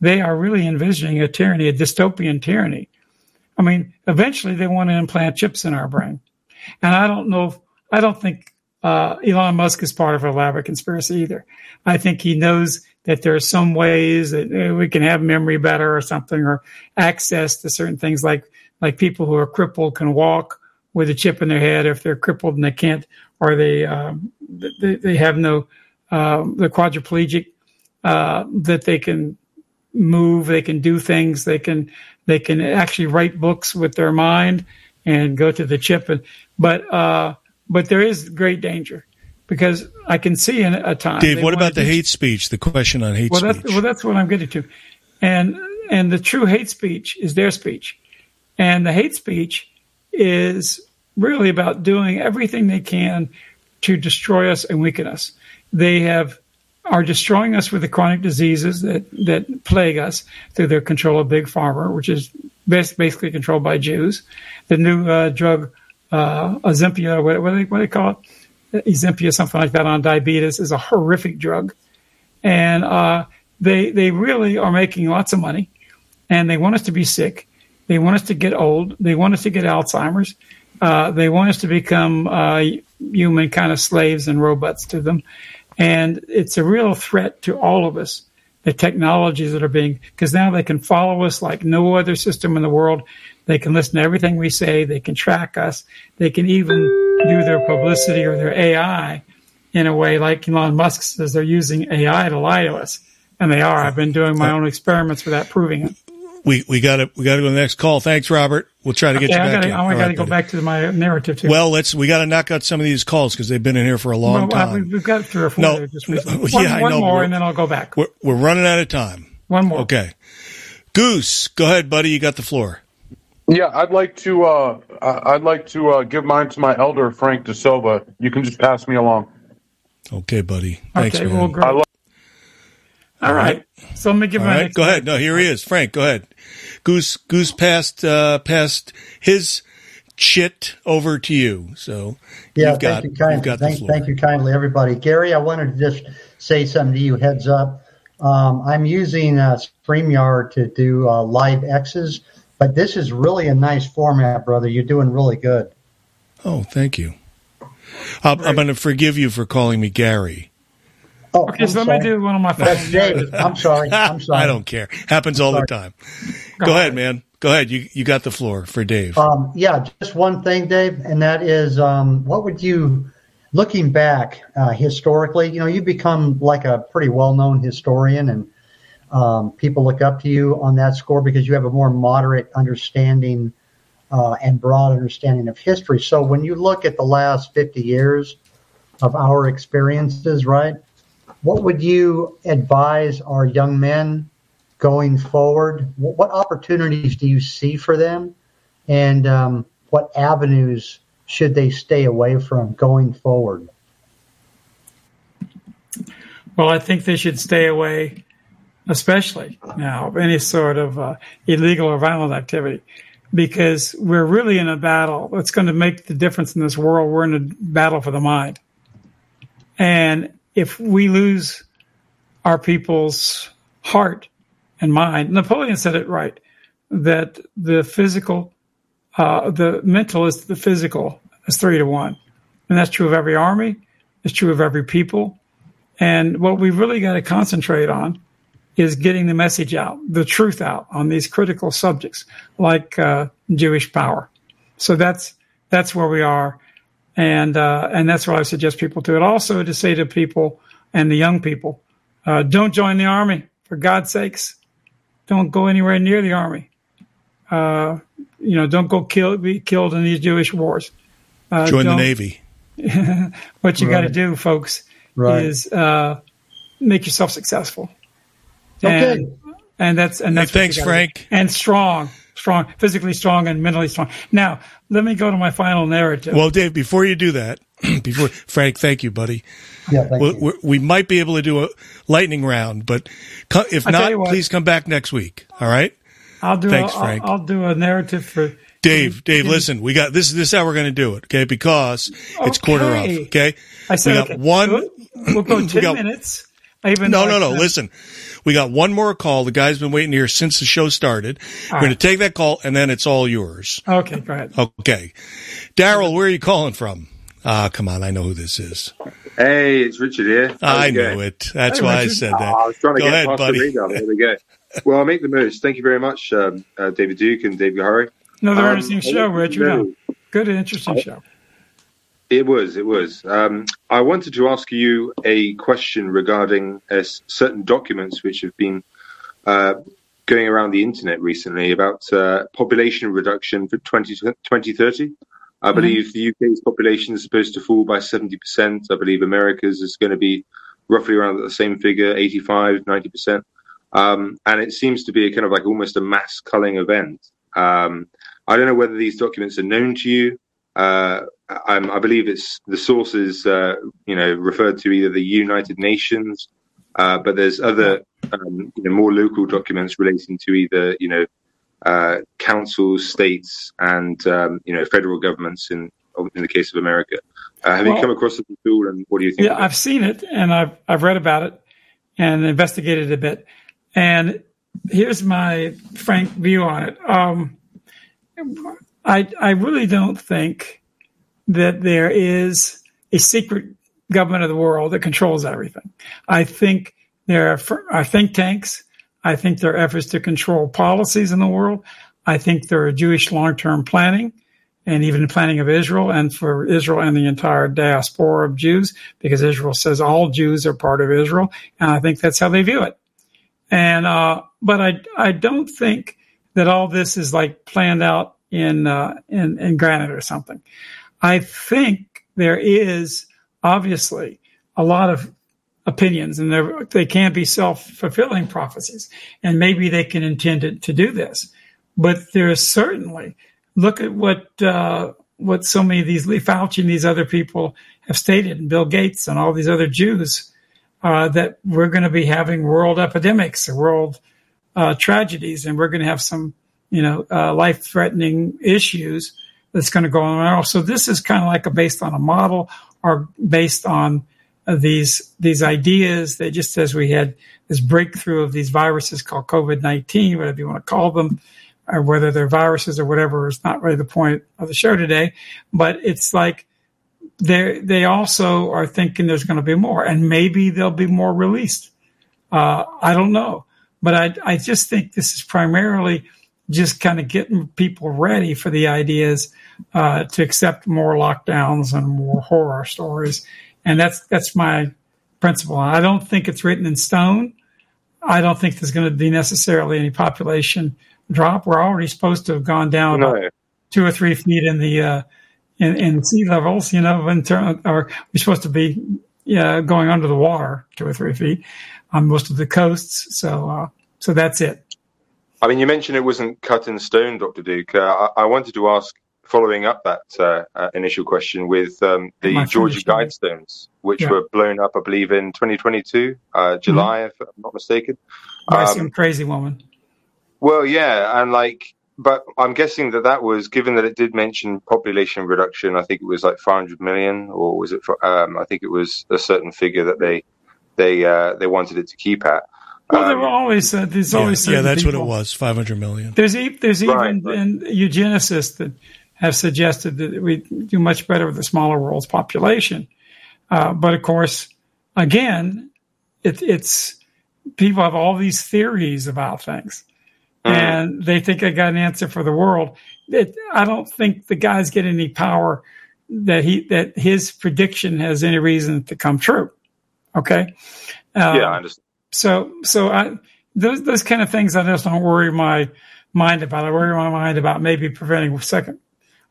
they are really envisioning a tyranny, a dystopian tyranny. I mean, eventually they want to implant chips in our brain. And I don't know, if, I don't think uh, Elon Musk is part of a elaborate conspiracy either. I think he knows that there are some ways that uh, we can have memory better or something, or access to certain things like like people who are crippled can walk with a chip in their head if they're crippled and they can't, or they um, they, they have no uh, the quadriplegic uh, that they can move, they can do things, they can they can actually write books with their mind and go to the chip. And, but uh, but there is great danger because I can see in a time. Dave, what about the do- hate speech? The question on hate well, speech. that's well, that's what I'm getting to, and and the true hate speech is their speech, and the hate speech is really about doing everything they can to destroy us and weaken us. They have are destroying us with the chronic diseases that that plague us through their control of big pharma, which is bas- basically controlled by Jews. The new uh, drug uh, what, what, do they, what they call it? Ozympia, something like that, on diabetes is a horrific drug and uh, they they really are making lots of money, and they want us to be sick. They want us to get old. They want us to get Alzheimer's. Uh, they want us to become uh, human kind of slaves and robots to them, and it's a real threat to all of us. The technologies that are being because now they can follow us like no other system in the world. They can listen to everything we say. They can track us. They can even do their publicity or their AI in a way like Elon Musk says they're using AI to lie to us. And they are. I've been doing my own experiments without proving it. We we got to we got to go to the next call. Thanks, Robert. We'll try to get Yeah, you I back. gotta, in. I All gotta right, go buddy. back to my narrative too. Well, let's we got to knock out some of these calls because they've been in here for a long Well, time. we've got three or four No, just no, recently. yeah, one, I know, but more, and then I'll go back. We're we're running out of time. One more. Okay, Goose, go ahead, buddy. You got the floor. Yeah, I'd like to. Uh, I- I'd like to uh, give mine to my elder Frank DeSilva. You can just pass me along. Okay, buddy. Thanks, okay, man. well, great. I love. All right. So let me give All my right, next go ahead. No, here he is. Frank, go ahead. Goose Goose passed uh, passed his chit over to you. So Yeah, you've got, thank you kindly. you've got the Thank, floor. thank you kindly, everybody. Gary, I wanted to just say something to you. Heads up. Um, I'm using uh, StreamYard to do uh, live X's, but this is really a nice format, brother. You're doing really good. Oh, thank you. I'm, I'm going to forgive you for calling me Gary. Oh, Okay, I'm so let me do one of my That's David. I'm sorry. I'm sorry. I don't care. Happens all the Sorry. time. Go ahead, man. Go ahead. You you got the floor for Dave. Um, yeah, just one thing, Dave, and that is, um, what would you, looking back uh, historically, you know, you become like a pretty well-known historian, and um, people look up to you on that score because you have a more moderate understanding uh, and broad understanding of history. So when you look at the last 50 years of our experiences, right, what would you advise our young men going forward? What, what opportunities do you see for them? And um, what avenues should they stay away from going forward? Well, I think they should stay away, especially now, of any sort of uh, illegal or violent activity, because we're really in a battle that's going to make the difference in this world. We're in a battle for the mind. And if we lose our people's heart and mind, Napoleon said it right that the physical, uh, the mental is the physical is three to one. And that's true of every army, it's true of every people. And what we really got to concentrate on is getting the message out, the truth out on these critical subjects like uh, Jewish power. So that's that's where we are, and uh, and that's what I suggest people do. It also to say to people and the young people, uh, don't join the army for God's sakes. Don't go anywhere near the army. Uh, you know, don't go kill be killed in these Jewish wars. Uh, Join the Navy. what you got to do, folks, Right. is uh, make yourself successful. Okay. And, and that's and that's Hey, thanks, gotta do. Frank. And strong, strong, physically strong and mentally strong. Now, let me go to my final narrative. Well, Dave, before you do that, before Frank, thank you, buddy. Yeah, thank we you. we we might be able to do a lightning round, but co- if I'll not, what. please come back next week. All right, I'll do. thanks, a, Frank. I'll, I'll do a narrative for Dave. Dave, listen, we got this. This is how we're going to do it, okay? Because it's quarter off. Okay. Okay, I said we got okay. one. We'll, we'll go we got- minutes. Even No, though no, no. said- Listen, we got one more call. The guy's been waiting here since the show started. We're going to take that call, and then it's all yours. Okay, go ahead. Okay, Daryl, where are you calling from? Ah, come on, I know who this is. Hey, it's Richard here. How's I it knew going? it. That's Hey, why I said that. Oh, I was trying to Go get ahead, past buddy. the radar. There we go. Well, I'll make the most. Thank you very much, um, uh, David Duke and Dave Gahary. Another Um, interesting I show, wanted to Richard. know- good, interesting show. It was. It was. Um, I wanted to ask you a question regarding uh, certain documents which have been uh, going around the internet recently about uh, population reduction for 20, 2030. I believe the UK's population is supposed to fall by 70%. I believe America's is going to be roughly around the same figure, 85, 90%. Um, and it seems to be a kind of like almost a mass culling event. Um, I don't know whether these documents are known to you. Uh, I, I believe it's the sources, uh, you know, referred to either the United Nations, uh, but there's other, um, you know, more local documents relating to either, you know, uh, councils, states, and um, you know, federal governments. In in the case of America, uh, have Well- you come across it at all? And what do you think? Yeah. I've seen it and I've I've read about it and investigated a bit. And here's my frank view on it. Um, I I really don't think that there is a secret government of the world that controls everything. I think there are, are think tanks. I think there are efforts to control policies in the world. I think there are Jewish long-term planning and even planning of Israel and for Israel and the entire diaspora of Jews, because Israel says all Jews are part of Israel. And I think that's how they view it. And, uh, but I, I don't think that all this is like planned out in, uh, in, in granite or something. I think there is obviously a lot of opinions and they can be self-fulfilling prophecies and maybe they can intend it to do this, but there is certainly look at what, uh, what so many of these Lee Fauci and these other people have stated and Bill Gates and all these other Jews, uh, that we're going to be having world epidemics or world, uh, tragedies and we're going to have some, you know, uh, life threatening issues that's going to go on. So this is kind of like a based on a model or based on uh, these these ideas that just as we had this breakthrough of these viruses called COVID nineteen, whatever you want to call them, or whether they're viruses or whatever is not really the point of the show today. But it's like they they also are thinking there's going to be more, and maybe there'll be more released. Uh, I don't know, but I I just think this is primarily just kind of getting people ready for the ideas uh, to accept more lockdowns and more horror stories, and that's that's my principle. I don't think it's written in stone. I don't think there's going to be necessarily any population drop. We're already supposed to have gone down no. two or three feet in the uh, in, in sea levels. You know, in term, or we're supposed to be yeah going under the water two or three feet on most of the coasts. So uh, so that's it. I mean, you mentioned it wasn't cut in stone, Dr. Duke. Uh, I, I, wanted to ask, following up that uh, uh, initial question, with um, the Georgia Guidestones, which yeah. were blown up, I believe, in 2022, uh, July, mm-hmm. if I'm not mistaken. By um, some crazy woman. Well, yeah, and like, but I'm guessing that that was given that it did mention population reduction. I think it was like 500 million, or was it? For, um, I think it was a certain figure that they they uh, they wanted it to keep at. Well, um, there were always uh, there's yeah, always yeah, that's people. what it was, 500 million. There's there's even right, right. eugenicists that have suggested that we do much better with the smaller world's population, uh, but of course, again, it, it's people have all these theories about things mm-hmm. and they think I got an answer for the world. It, I don't think the guys get any power that he that his prediction has any reason to come true. Okay. Um, yeah, I understand. So so I those those kind of things I just don't worry my mind about. I worry my mind about maybe preventing second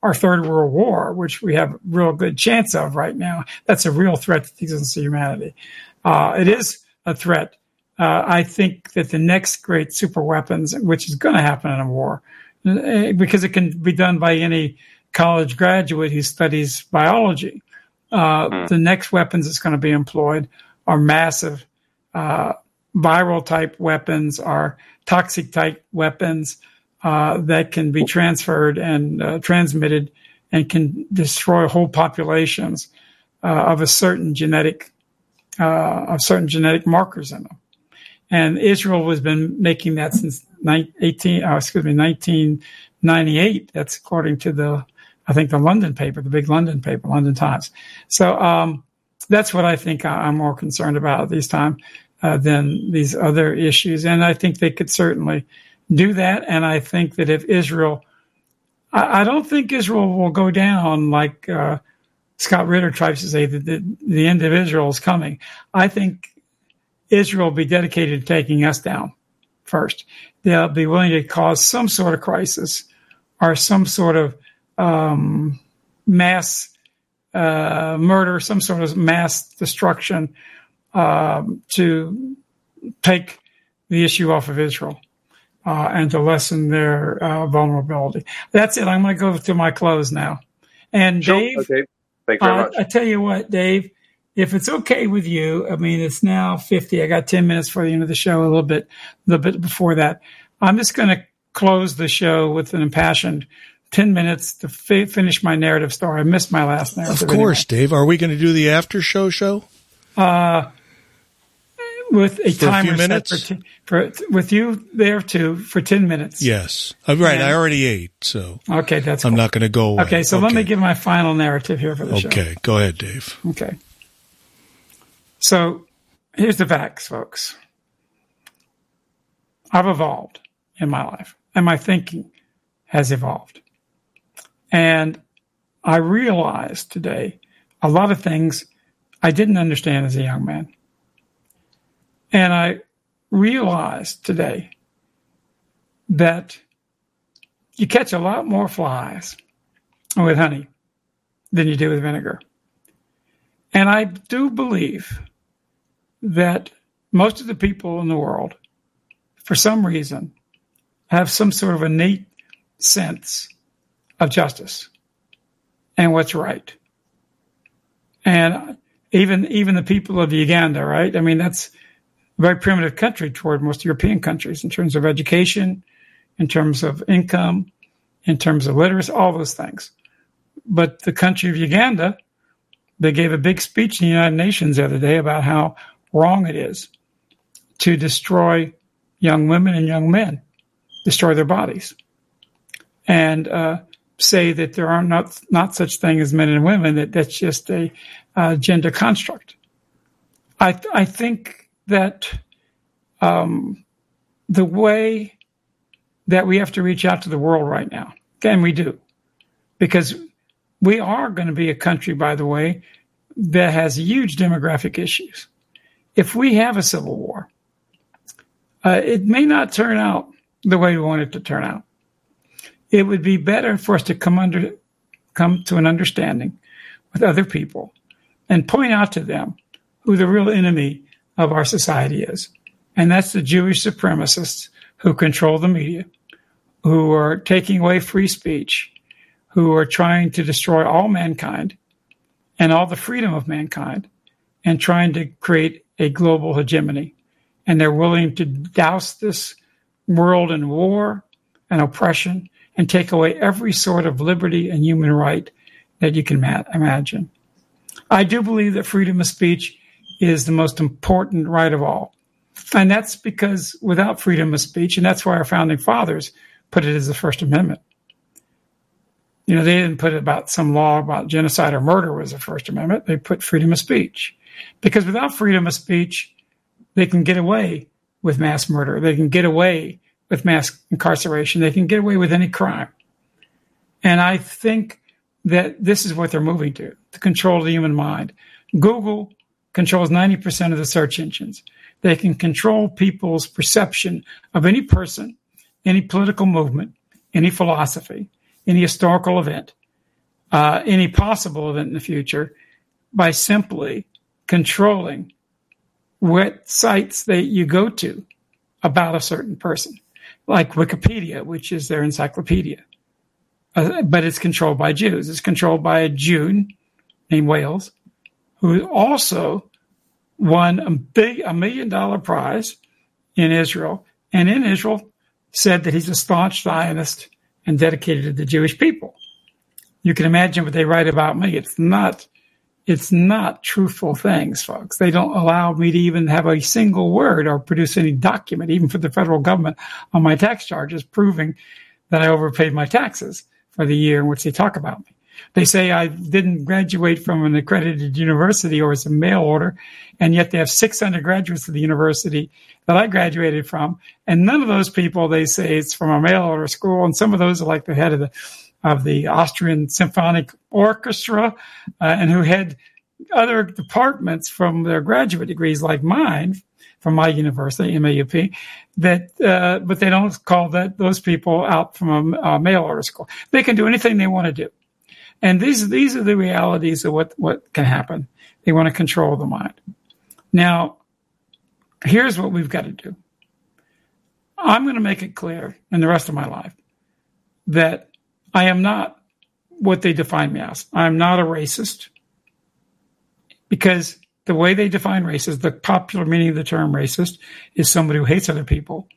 or third world war, which we have a real good chance of right now. That's a real threat to the existence of humanity. Uh, it is a threat uh, I think that the next great super weapons, which is going to happen in a war, uh, because it can be done by any college graduate who studies biology, uh, mm. the next weapons that's going to be employed are massive uh, viral type weapons, are toxic type weapons uh, that can be transferred and uh, transmitted and can destroy whole populations of a certain genetic of certain genetic markers in them and Israel has been making that since 18, oh, excuse me, 1998. That's according to the, I think the London paper, the big London paper, London Times. So um, that's what I think I'm more concerned about at this time uh, than these other issues. And I think they could certainly do that. And I think that if Israel, I, I don't think Israel will go down like uh, Scott Ritter tries to say that the, the end of Israel is coming. I think Israel will be dedicated to taking us down first. They'll be willing to cause some sort of crisis or some sort of um, mass uh, murder, some sort of mass destruction um, to take the issue off of Israel uh, and to lessen their uh, vulnerability. That's it. I'm going to go to my close now. And sure. Dave, okay. Thank you very much. I tell you what, Dave, if it's okay with you, I mean, it's now 50. I got 10 minutes for the end of the show, a little bit, a little bit before that. I'm just going to close the show with an impassioned 10 minutes to fi- finish my narrative story. I missed my last narrative. Of course, anyway. Dave. Are we going to do the after show show? Uh, with a for timer a minutes? For, for, with you there too for 10 minutes. Yes. Uh, right. And, I already ate. So okay. That's, I'm not going to go away. Okay. So okay. let me give my final narrative here for the okay. show. Okay. Go ahead, Dave. Okay. So here's the facts, folks. I've evolved in my life, and my thinking has evolved. And I realized today a lot of things I didn't understand as a young man. And I realized today that you catch a lot more flies with honey than you do with vinegar. And I do believe that most of the people in the world, for some reason, have some sort of innate sense of justice and what's right. And even even the people of Uganda, right? I mean, that's a very primitive country toward most European countries in terms of education, in terms of income, in terms of literacy, all those things. but the country of Uganda, they gave a big speech in the United Nations the other day about how wrong it is to destroy young women and young men, destroy their bodies, and uh, say that there are not not such thing as men and women. That that's just a uh, gender construct. I I think that um, the way that we have to reach out to the world right now, and we do, because we are going to be a country, by the way, that has huge demographic issues. If we have a civil war, uh, it may not turn out the way we want it to turn out. It would be better for us to come under, come to an understanding with other people and point out to them who the real enemy of our society is. And that's the Jewish supremacists who control the media, who are taking away free speech, who are trying to destroy all mankind and all the freedom of mankind and trying to create a global hegemony. And they're willing to douse this world in war and oppression and take away every sort of liberty and human right that you can ma- imagine. I do believe that freedom of speech is the most important right of all. And that's because without freedom of speech, and that's why our founding fathers put it as the First Amendment, you know, they didn't put it about some law about genocide or murder was the First Amendment. They put freedom of speech. Because without freedom of speech, they can get away with mass murder. They can get away with mass incarceration. They can get away with any crime. And I think that this is what they're moving to, the control of the human mind. Google controls 90% of the search engines. They can control people's perception of any person, any political movement, any philosophy any historical event, uh, any possible event in the future, by simply controlling what sites that you go to about a certain person, like Wikipedia, which is their encyclopedia. Uh, but it's controlled by Jews. It's controlled by a Jew named Wales, who also won a big a million dollar prize in Israel, and in Israel said that he's a staunch Zionist and dedicated to the Jewish people. You can imagine what they write about me. It's not, it's not truthful things, folks. They don't allow me to even have a single word or produce any document, even for the federal government, on my tax charges proving that I overpaid my taxes for the year in which they talk about me. They say I didn't graduate from an accredited university or as a mail order, and yet they have six undergraduates of the university that I graduated from, and none of those people they say it's from a mail order school, and some of those are like the head of the of the Austrian Symphonic Orchestra, uh, and who had other departments from their graduate degrees, like mine, from my university, MAUP, that, uh, but they don't call that those people out from a, a mail order school. They can do anything they want to do. And these these are the realities of what what can happen. They want to control the mind. Now, here's what we've got to do. I'm going to make it clear in the rest of my life that I am not what they define me as. I'm not a racist because the way they define racist, the popular meaning of the term racist is somebody who hates other people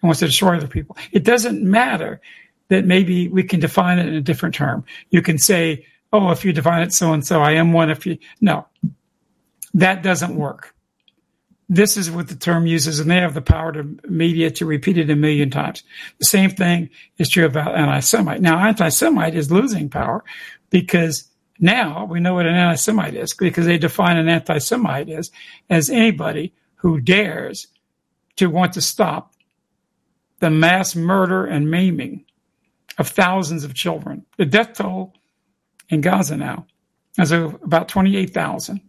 and wants to destroy other people. It doesn't matter that maybe we can define it in a different term. You can say, oh, if you define it so and so, I am one. If you, no, that doesn't work. This is what the term uses, and they have the power to media to repeat it a million times. The same thing is true about anti-Semite. Now, anti-Semite is losing power because now we know what an anti-Semite is because they define an anti-Semite as, as anybody who dares to want to stop the mass murder and maiming of thousands of children. The death toll in Gaza now is about 28,000.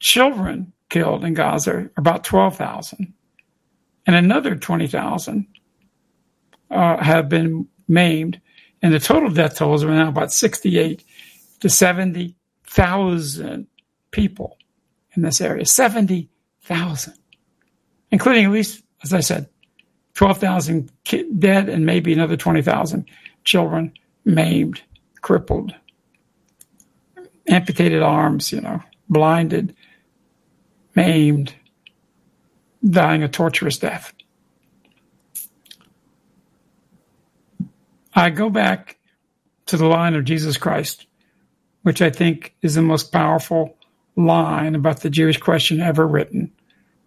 Children killed in Gaza are about 12,000. And another 20,000 uh, have been maimed. And the total death tolls are now about 68 to 70,000 people in this area. 70,000, including at least, as I said, 12,000 dead and maybe another 20,000 children maimed, crippled, amputated arms, you know, blinded, maimed, dying a torturous death. I go back to the line of Jesus Christ, which I think is the most powerful line about the Jewish question ever written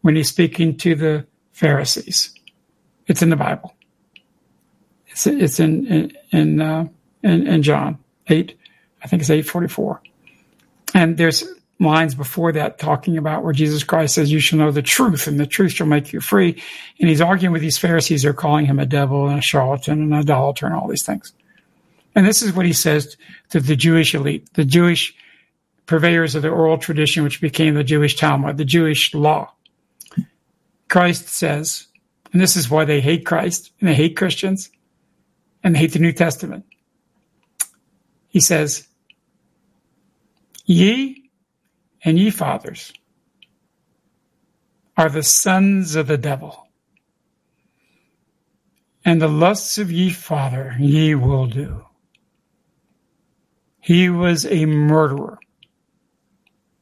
when he's speaking to the Pharisees. It's in the Bible. It's it's in in in, uh, in, in John eight, I think it's eight forty four, and there's lines before that talking about where Jesus Christ says, "You shall know the truth, and the truth shall make you free." And he's arguing with these Pharisees; they're calling him a devil and a charlatan and an idolater and all these things. And this is what he says to the Jewish elite, the Jewish purveyors of the oral tradition, which became the Jewish Talmud, the Jewish law. Christ says, and this is why they hate Christ and they hate Christians and they hate the New Testament. He says, Ye and ye fathers are the sons of the devil, and the lusts of ye father ye will do. He was a murderer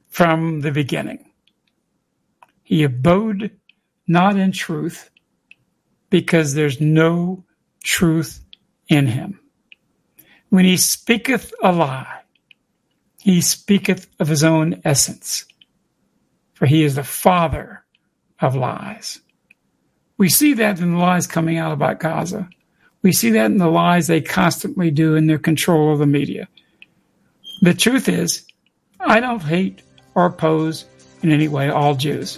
from the beginning. He abode not in truth because there's no truth in him. When he speaketh a lie, he speaketh of his own essence, for he is the father of lies. We see that in the lies coming out about Gaza. We see that in the lies they constantly do in their control of the media. The truth is, I don't hate or oppose in any way all Jews.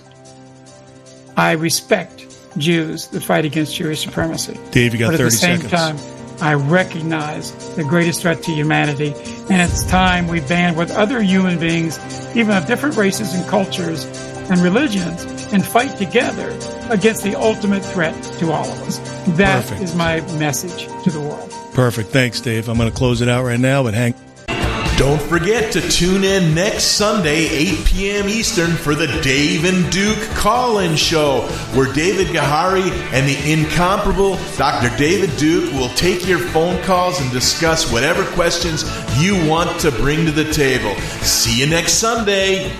I respect Jews the fight against Jewish supremacy. Dave, you got but at 30 the same seconds. time, I recognize the greatest threat to humanity, and it's time we band with other human beings, even of different races and cultures and religions, and fight together against the ultimate threat to all of us. That is Perfect. my message to the world. Perfect. Thanks, Dave. I'm going to close it out right now, but hang. Don't forget to tune in next Sunday, 8 p.m. Eastern, for the Dave and Duke Call-In Show, where David Gahary and the incomparable Dr. David Duke will take your phone calls and discuss whatever questions you want to bring to the table. See you next Sunday.